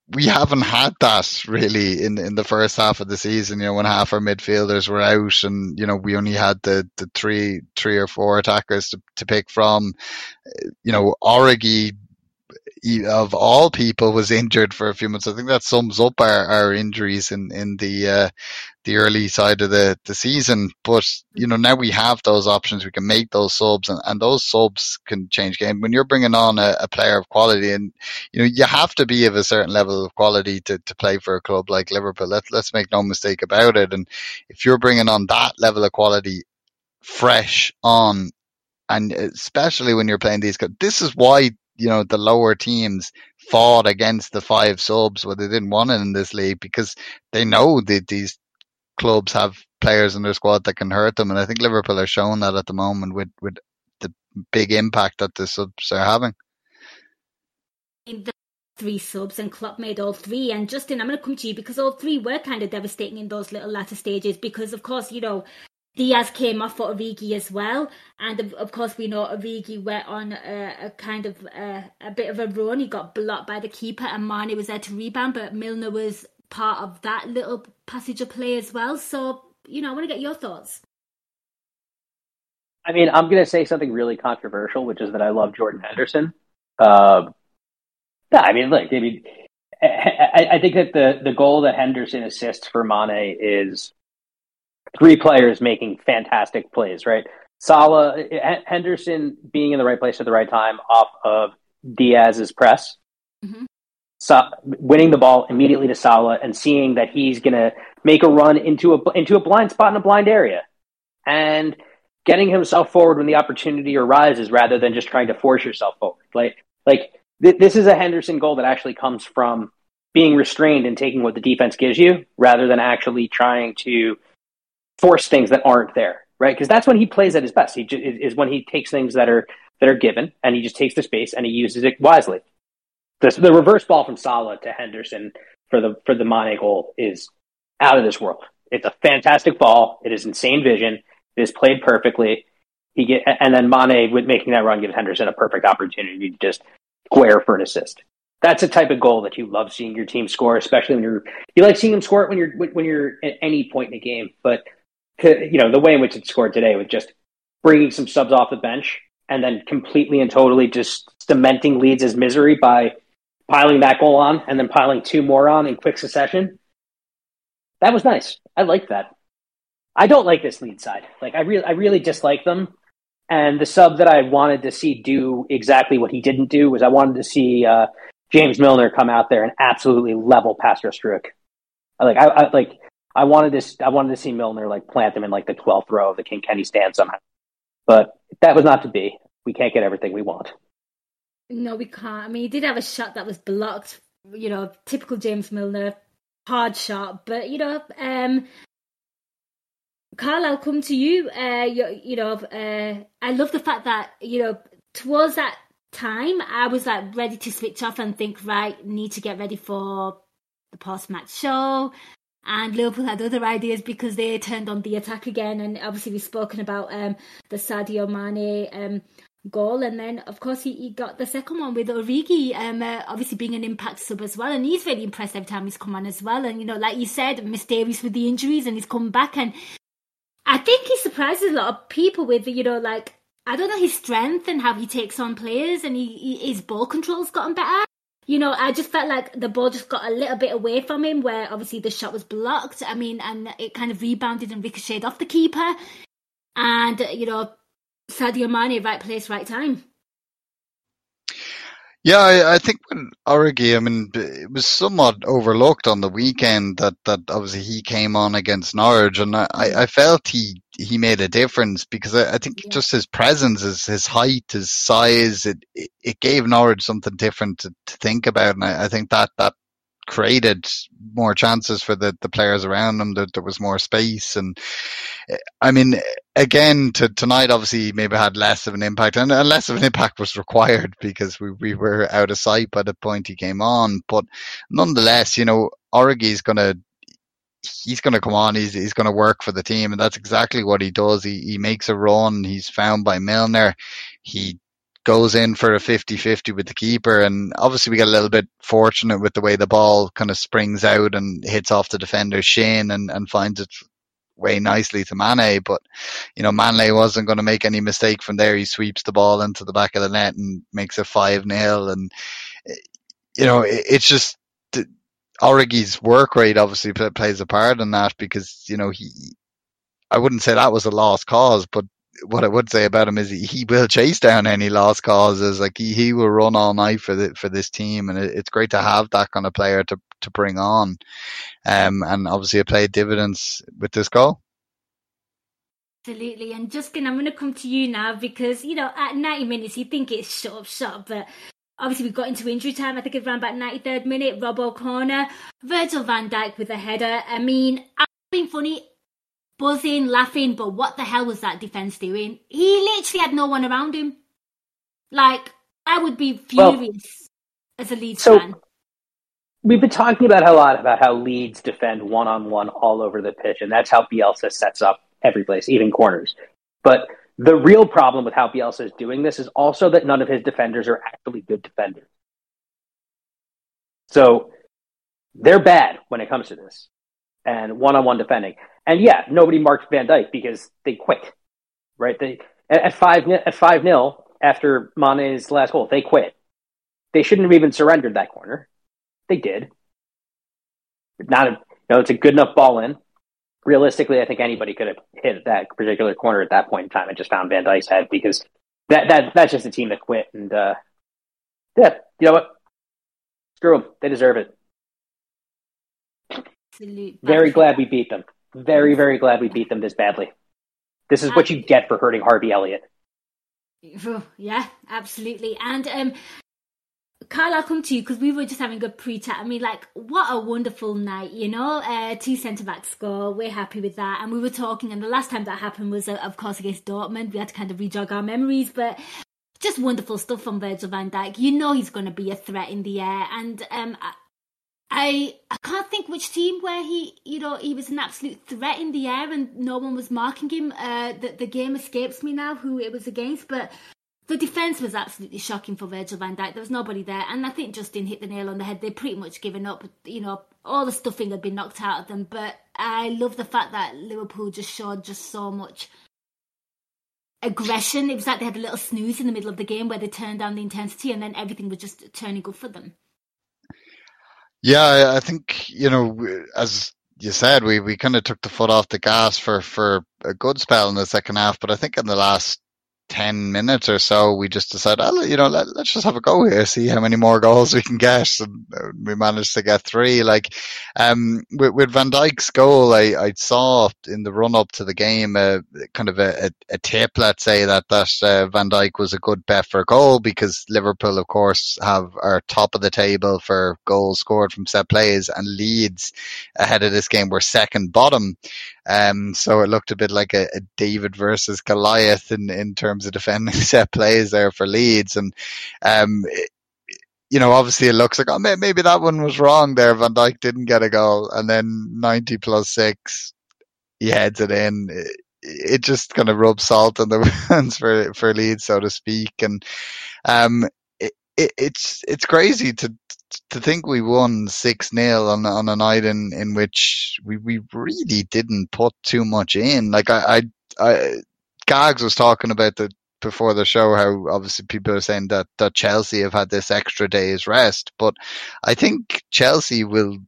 we haven't had that really in in the first half of the season. You know, when half our midfielders were out, and you know we only had the the three three or four attackers to to pick from. You know, Origi of all people was injured for a few months. I think that sums up our, our injuries in, in the, uh, the early side of the, the season. But, you know, now we have those options. We can make those subs and, and those subs can change game. When you're bringing on a, a player of quality and, you know, you have to be of a certain level of quality to, to play for a club like Liverpool. Let, let's make no mistake about it. And if you're bringing on that level of quality fresh on and especially when you're playing these, this is why you know the lower teams fought against the five subs where they didn't want it in this league because they know that these clubs have players in their squad that can hurt them, and I think Liverpool are showing that at the moment with with the big impact that the subs are having. The three subs and Klopp made all three. And Justin, I'm going to come to you because all three were kind of devastating in those little latter stages because, of course, you know, Diaz came off for Origi as well, and of, course we know Origi went on a, a kind of a, a, bit of a run. He got blocked by the keeper, and Mane was there to rebound, but Milner was part of that little passage of play as well. So you know, I want to get your thoughts. I mean, I'm going to say something really controversial, which is that I love Jordan Henderson. Uh, I mean, look, I mean, I, I think that the the goal that Henderson assists for Mane is three players making fantastic plays, right? Salah, Henderson being in the right place at the right time off of Diaz's press. Mm-hmm. So, winning the ball immediately to Salah and seeing that he's going to make a run into a into a blind spot in a blind area, and getting himself forward when the opportunity arises rather than just trying to force yourself forward. Like, like th- this is a Henderson goal that actually comes from being restrained and taking what the defense gives you rather than actually trying to force things that aren't there, right? Because that's when he plays at his best. He j- is when he takes things that are that are given and he just takes the space and he uses it wisely. The, the reverse ball from Salah to Henderson for the for the Mane goal is out of this world. It's a fantastic ball. It is insane vision. It is played perfectly. He get and then Mane with making that run gives Henderson a perfect opportunity to just square for an assist. That's a type of goal that you love seeing your team score, especially when you're you like seeing them score it when you're when you're at any point in the game. But you know the way in which it scored today with just bringing some subs off the bench and then completely and totally just cementing Leeds' misery by piling that goal on and then piling two more on in quick succession. That was nice. I like that. I don't like this lead side. Like I really, I really dislike them. And the sub that I wanted to see do exactly what he didn't do was I wanted to see uh, James Milner come out there and absolutely level Pascal Struijk. Like I, I like I wanted to I wanted to see Milner like plant him in like the twelfth row of the King Kenny stand somehow. But that was not to be. We can't get everything we want. No, we can't. I mean, he did have a shot that was blocked. You know, typical James Milner, hard shot. But you know, um, Karl, I'll come to you. Uh, you, you know, uh, I love the fact that you know towards that time, I was like ready to switch off and think, right, need to get ready for the post-match show. And Liverpool had other ideas because they turned on the attack again. And obviously, we've spoken about um, the Sadio Mane um, goal. And then, of course, he, he got the second one with Origi, um, uh, obviously being an impact sub as well. And he's really impressed every time he's come on as well. And, you know, like you said, mysterious with the injuries and he's come back. And I think he surprises a lot of people with, you know, like, I don't know his strength and how he takes on players and he, he his ball control's gotten better. You know, I just felt like the ball just got a little bit away from him where obviously the shot was blocked. I mean, and it kind of rebounded and ricocheted off the keeper. And, you know, Sadio Mane, right place, right time. Yeah, I, I think when Origi, I mean, it was somewhat overlooked on the weekend that, that obviously he came on against Norwich, and I, I felt he he made a difference because I, I think yeah. just his presence, his his height, his size, it it gave Norwich something different to, to think about, and I, I think that that created more chances for the, the players around him. That there was more space, and I mean, again, to, tonight obviously maybe had less of an impact, and, less of an impact was required because we, we were out of sight by the point he came on. But nonetheless, you know, Origi's going to he's going to come on. He's he's going to work for the team, and that's exactly what he does. He he makes a run. He's found by Milner. He goes in for a 50-50 with the keeper, and obviously we get a little bit fortunate with the way the ball kind of springs out and hits off the defender's shin and and finds its way nicely to Mane. But you know, Mane wasn't going to make any mistake from there. He sweeps the ball into the back of the net and makes it five 0 and you know, it, it's just Origi's work rate obviously plays a part in that because, you know, he, I wouldn't say that was a lost cause, but what I would say about him is he, will chase down any lost causes. Like he, he will run all night for the, for this team. And it, it's great to have that kind of player to, to bring on. Um, and obviously it played dividends with this goal. Absolutely. And Justin, I'm going to come to you now because, you know, at 90 minutes, you think it's shut up shop, but Obviously, we got into injury time. I think it ran about 93rd minute. Robbo corner. Virgil van Dijk with a header. I mean, I've been funny, buzzing, laughing, but what the hell was that defence doing? He literally had no one around him. Like, I would be furious well, as a Leeds so, fan. We've been talking about a lot about how Leeds defend one on one all over the pitch, and that's how Bielsa sets up every place, even corners. But the real problem with how Bielsa is doing this is also that none of his defenders are actually good defenders. So they're bad when it comes to this and one-on-one defending. And yeah, nobody marked Van Dijk because they quit. Right? They at five at five nil after Mane's last goal, they quit. They shouldn't have even surrendered that corner. They did. Not a, you know, it's a good enough ball in realistically, I think anybody could have hit that particular corner at that point in time and just found Van Dijk's head because that that that's just a team that quit. And uh, yeah, you know what? Screw them. They deserve it. Very glad we beat them. Very very glad we beat them this badly. This is what you get for hurting Harvey Elliott. Yeah, absolutely. And um, I'll come to you because we were just having a pre chat. I mean, like, what a wonderful night, you know? Uh, two centre backs score. We're happy with that. And we were talking, and the last time that happened was, uh, of course, against Dortmund. We had to kind of rejog our memories, but just wonderful stuff from Virgil van Dijk. You know he's going to be a threat in the air. And um, I I can't think which team where he you know he was an absolute threat in the air and no one was marking him. Uh, the the game escapes me now who it was against, but the defense was absolutely shocking for Virgil van Dijk. There was nobody there, and I think Justin hit the nail on the head. They pretty much given up. You know, all the stuffing had been knocked out of them. But I love the fact that Liverpool just showed just so much aggression. It was like they had a little snooze in the middle of the game where they turned down the intensity, and then everything was just turning good for them. Yeah, I think you know, as you said, we, we kind of took the foot off the gas for, for a good spell in the second half, but I think in the last 10 minutes or so, we just decided, oh, you know, let, us just have a go here, see how many more goals we can get. And uh, we managed to get three. Like, um, with, with Van Dijk's goal, I, I saw in the run up to the game, uh, kind of a, a, a, tip, let's say that, that, uh, Van Dijk was a good bet for a goal because Liverpool, of course, have are top of the table for goals scored from set plays and Leeds ahead of this game were second bottom. Um, so it looked a bit like a, a David versus Goliath in, in terms of defending set plays there for Leeds. And, um, it, you know, obviously it looks like, oh, maybe that one was wrong there. Van Dijk didn't get a goal. And then 90 plus six, he heads it in. It, it just kind of rubs salt on the wounds for, for Leeds, so to speak. And, um, it, it, it's, it's crazy to, to think we won six 0 on on a night in in which we we really didn't put too much in. Like I I, I Gags was talking about the before the show how obviously people are saying that that Chelsea have had this extra day's rest, but I think Chelsea will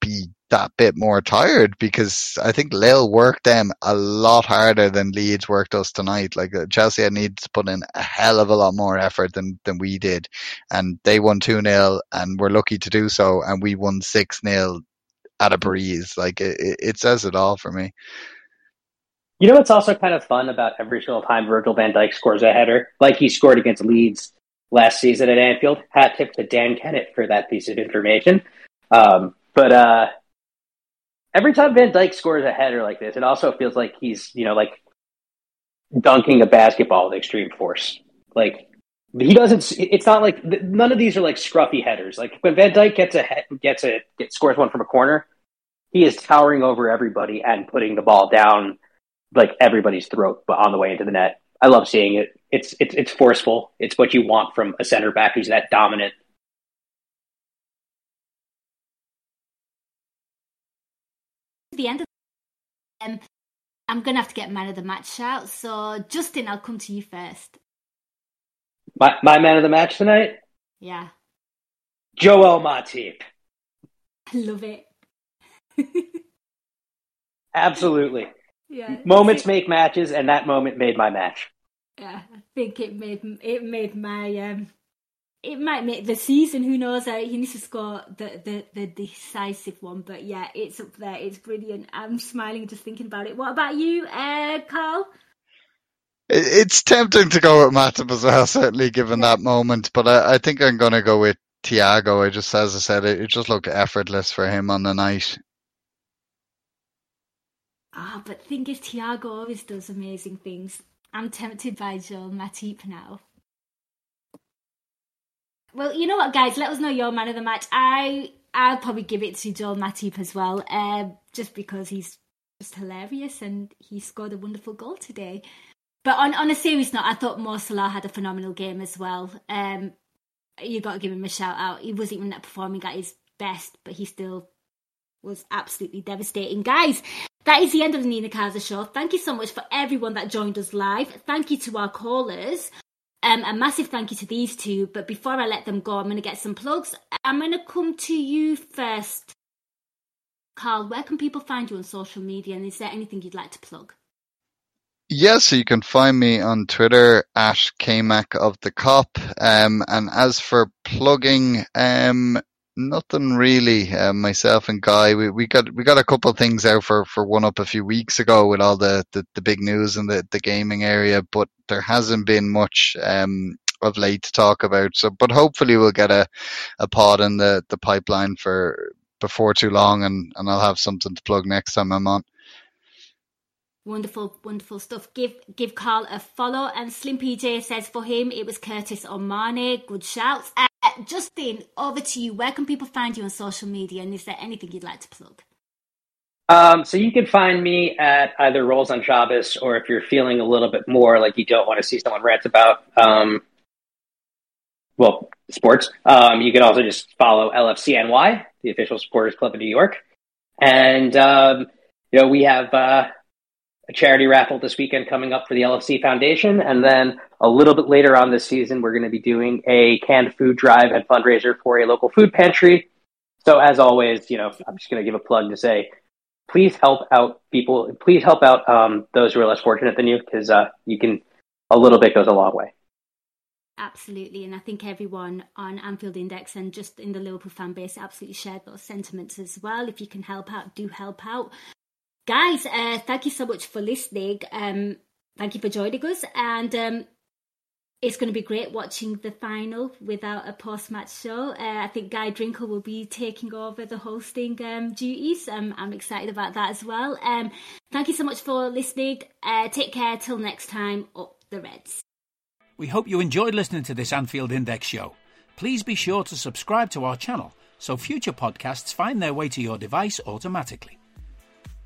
be that bit more tired because I think Lille worked them a lot harder than Leeds worked us tonight. Like uh, Chelsea needed to put in a hell of a lot more effort than, than we did. And they won 2 0 and we're lucky to do so. And we won 6 0 at a breeze. Like it, it says it all for me. You know what's also kind of fun about every single time Virgil van Dijk scores a header, like he scored against Leeds last season at Anfield. Hat tip to Dan Kennett for that piece of information. Um, but uh, every time Van Dijk scores a header like this, it also feels like he's, you know, like dunking a basketball with extreme force. Like he doesn't. It's not like none of these are like scruffy headers. Like when Van Dijk gets a gets a get, scores one from a corner, he is towering over everybody and putting the ball down like everybody's throat, but on the way into the net. I love seeing it. It's it's it's forceful. It's what you want from a center back who's that dominant the end of um, I'm going to have to get man of the match out. So, Justin, I'll come to you first. My, my man of the match tonight? Yeah. Joel Matip. I love it. Absolutely. Yeah. Moments make matches, and that moment made my match. Yeah, I think it made it made my um it might make the season. Who knows? Uh, he needs to score the, the, the decisive one. But yeah, it's up there. It's brilliant. I'm smiling just thinking about it. What about you, uh, Karl? It's tempting to go with Matip as well, certainly given that moment. But I, I think I'm going to go with Thiago. I just, as I said, it, it just looked effortless for him on the night. Ah, oh, but thing is, Thiago always does amazing things. I'm tempted by Joel Matip now. Well, you know what, guys? Let us know your man of the match. I I'll probably give it to Joel Matip as well, um, just because he's just hilarious and he scored a wonderful goal today. But on on a serious note, I thought Mo Salah had a phenomenal game as well. Um, you got to give him a shout out. He wasn't even performing at his best, but he still was absolutely devastating. Guys, that is the end of the Nina Kauser show. Thank you so much for everyone that joined us live. Thank you to our callers. Um, a massive thank you to these two. But before I let them go, I'm going to get some plugs. I'm going to come to you first. Karl, where can people find you on social media? And is there anything you'd like to plug? Yes, yeah, so you can find me on Twitter at KMac of the Kop. Um, and as for plugging, um, Nothing really. Uh, myself and Guy, we, we got we got a couple of things out for, for one up a few weeks ago with all the, the, the big news in the, the gaming area, but there hasn't been much um, of late to talk about. So, but hopefully we'll get a, a pod in the, the pipeline for before too long, and, and I'll have something to plug next time I'm on. Wonderful, wonderful stuff. Give give Karl a follow. And Slim PJ says for him it was Curtis Omane. Good shouts. Uh, Justin, over to you. Where can people find you on social media? And is there anything you'd like to plug? Um, so you can find me at either Rolls on Shabbos, or if you're feeling a little bit more like you don't want to see someone rant about, um, well, sports. Um, you can also just follow LFCNY, the official supporters club in New York, and um, you know we have. Uh, a charity raffle this weekend coming up for the LFC Foundation. And then a little bit later on this season, we're going to be doing a canned food drive and fundraiser for a local food pantry. So as always, you know, I'm just going to give a plug to say, please help out people. Please help out um, those who are less fortunate than you because uh, you can, a little bit goes a long way. Absolutely, and I think everyone on Anfield Index and just in the Liverpool fan base absolutely shared those sentiments as well. If you can help out, do help out guys, uh, thank you so much for listening. Um, thank you for joining us, and um, it's going to be great watching the final without a post-match show. Uh, I think Guy Drinkle will be taking over the hosting um, duties. Um, I'm excited about that as well. Um, thank you so much for listening. Uh, take care. Till next time. Up the Reds. We hope you enjoyed listening to this Anfield Index show. Please be sure to subscribe to our channel so future podcasts find their way to your device automatically.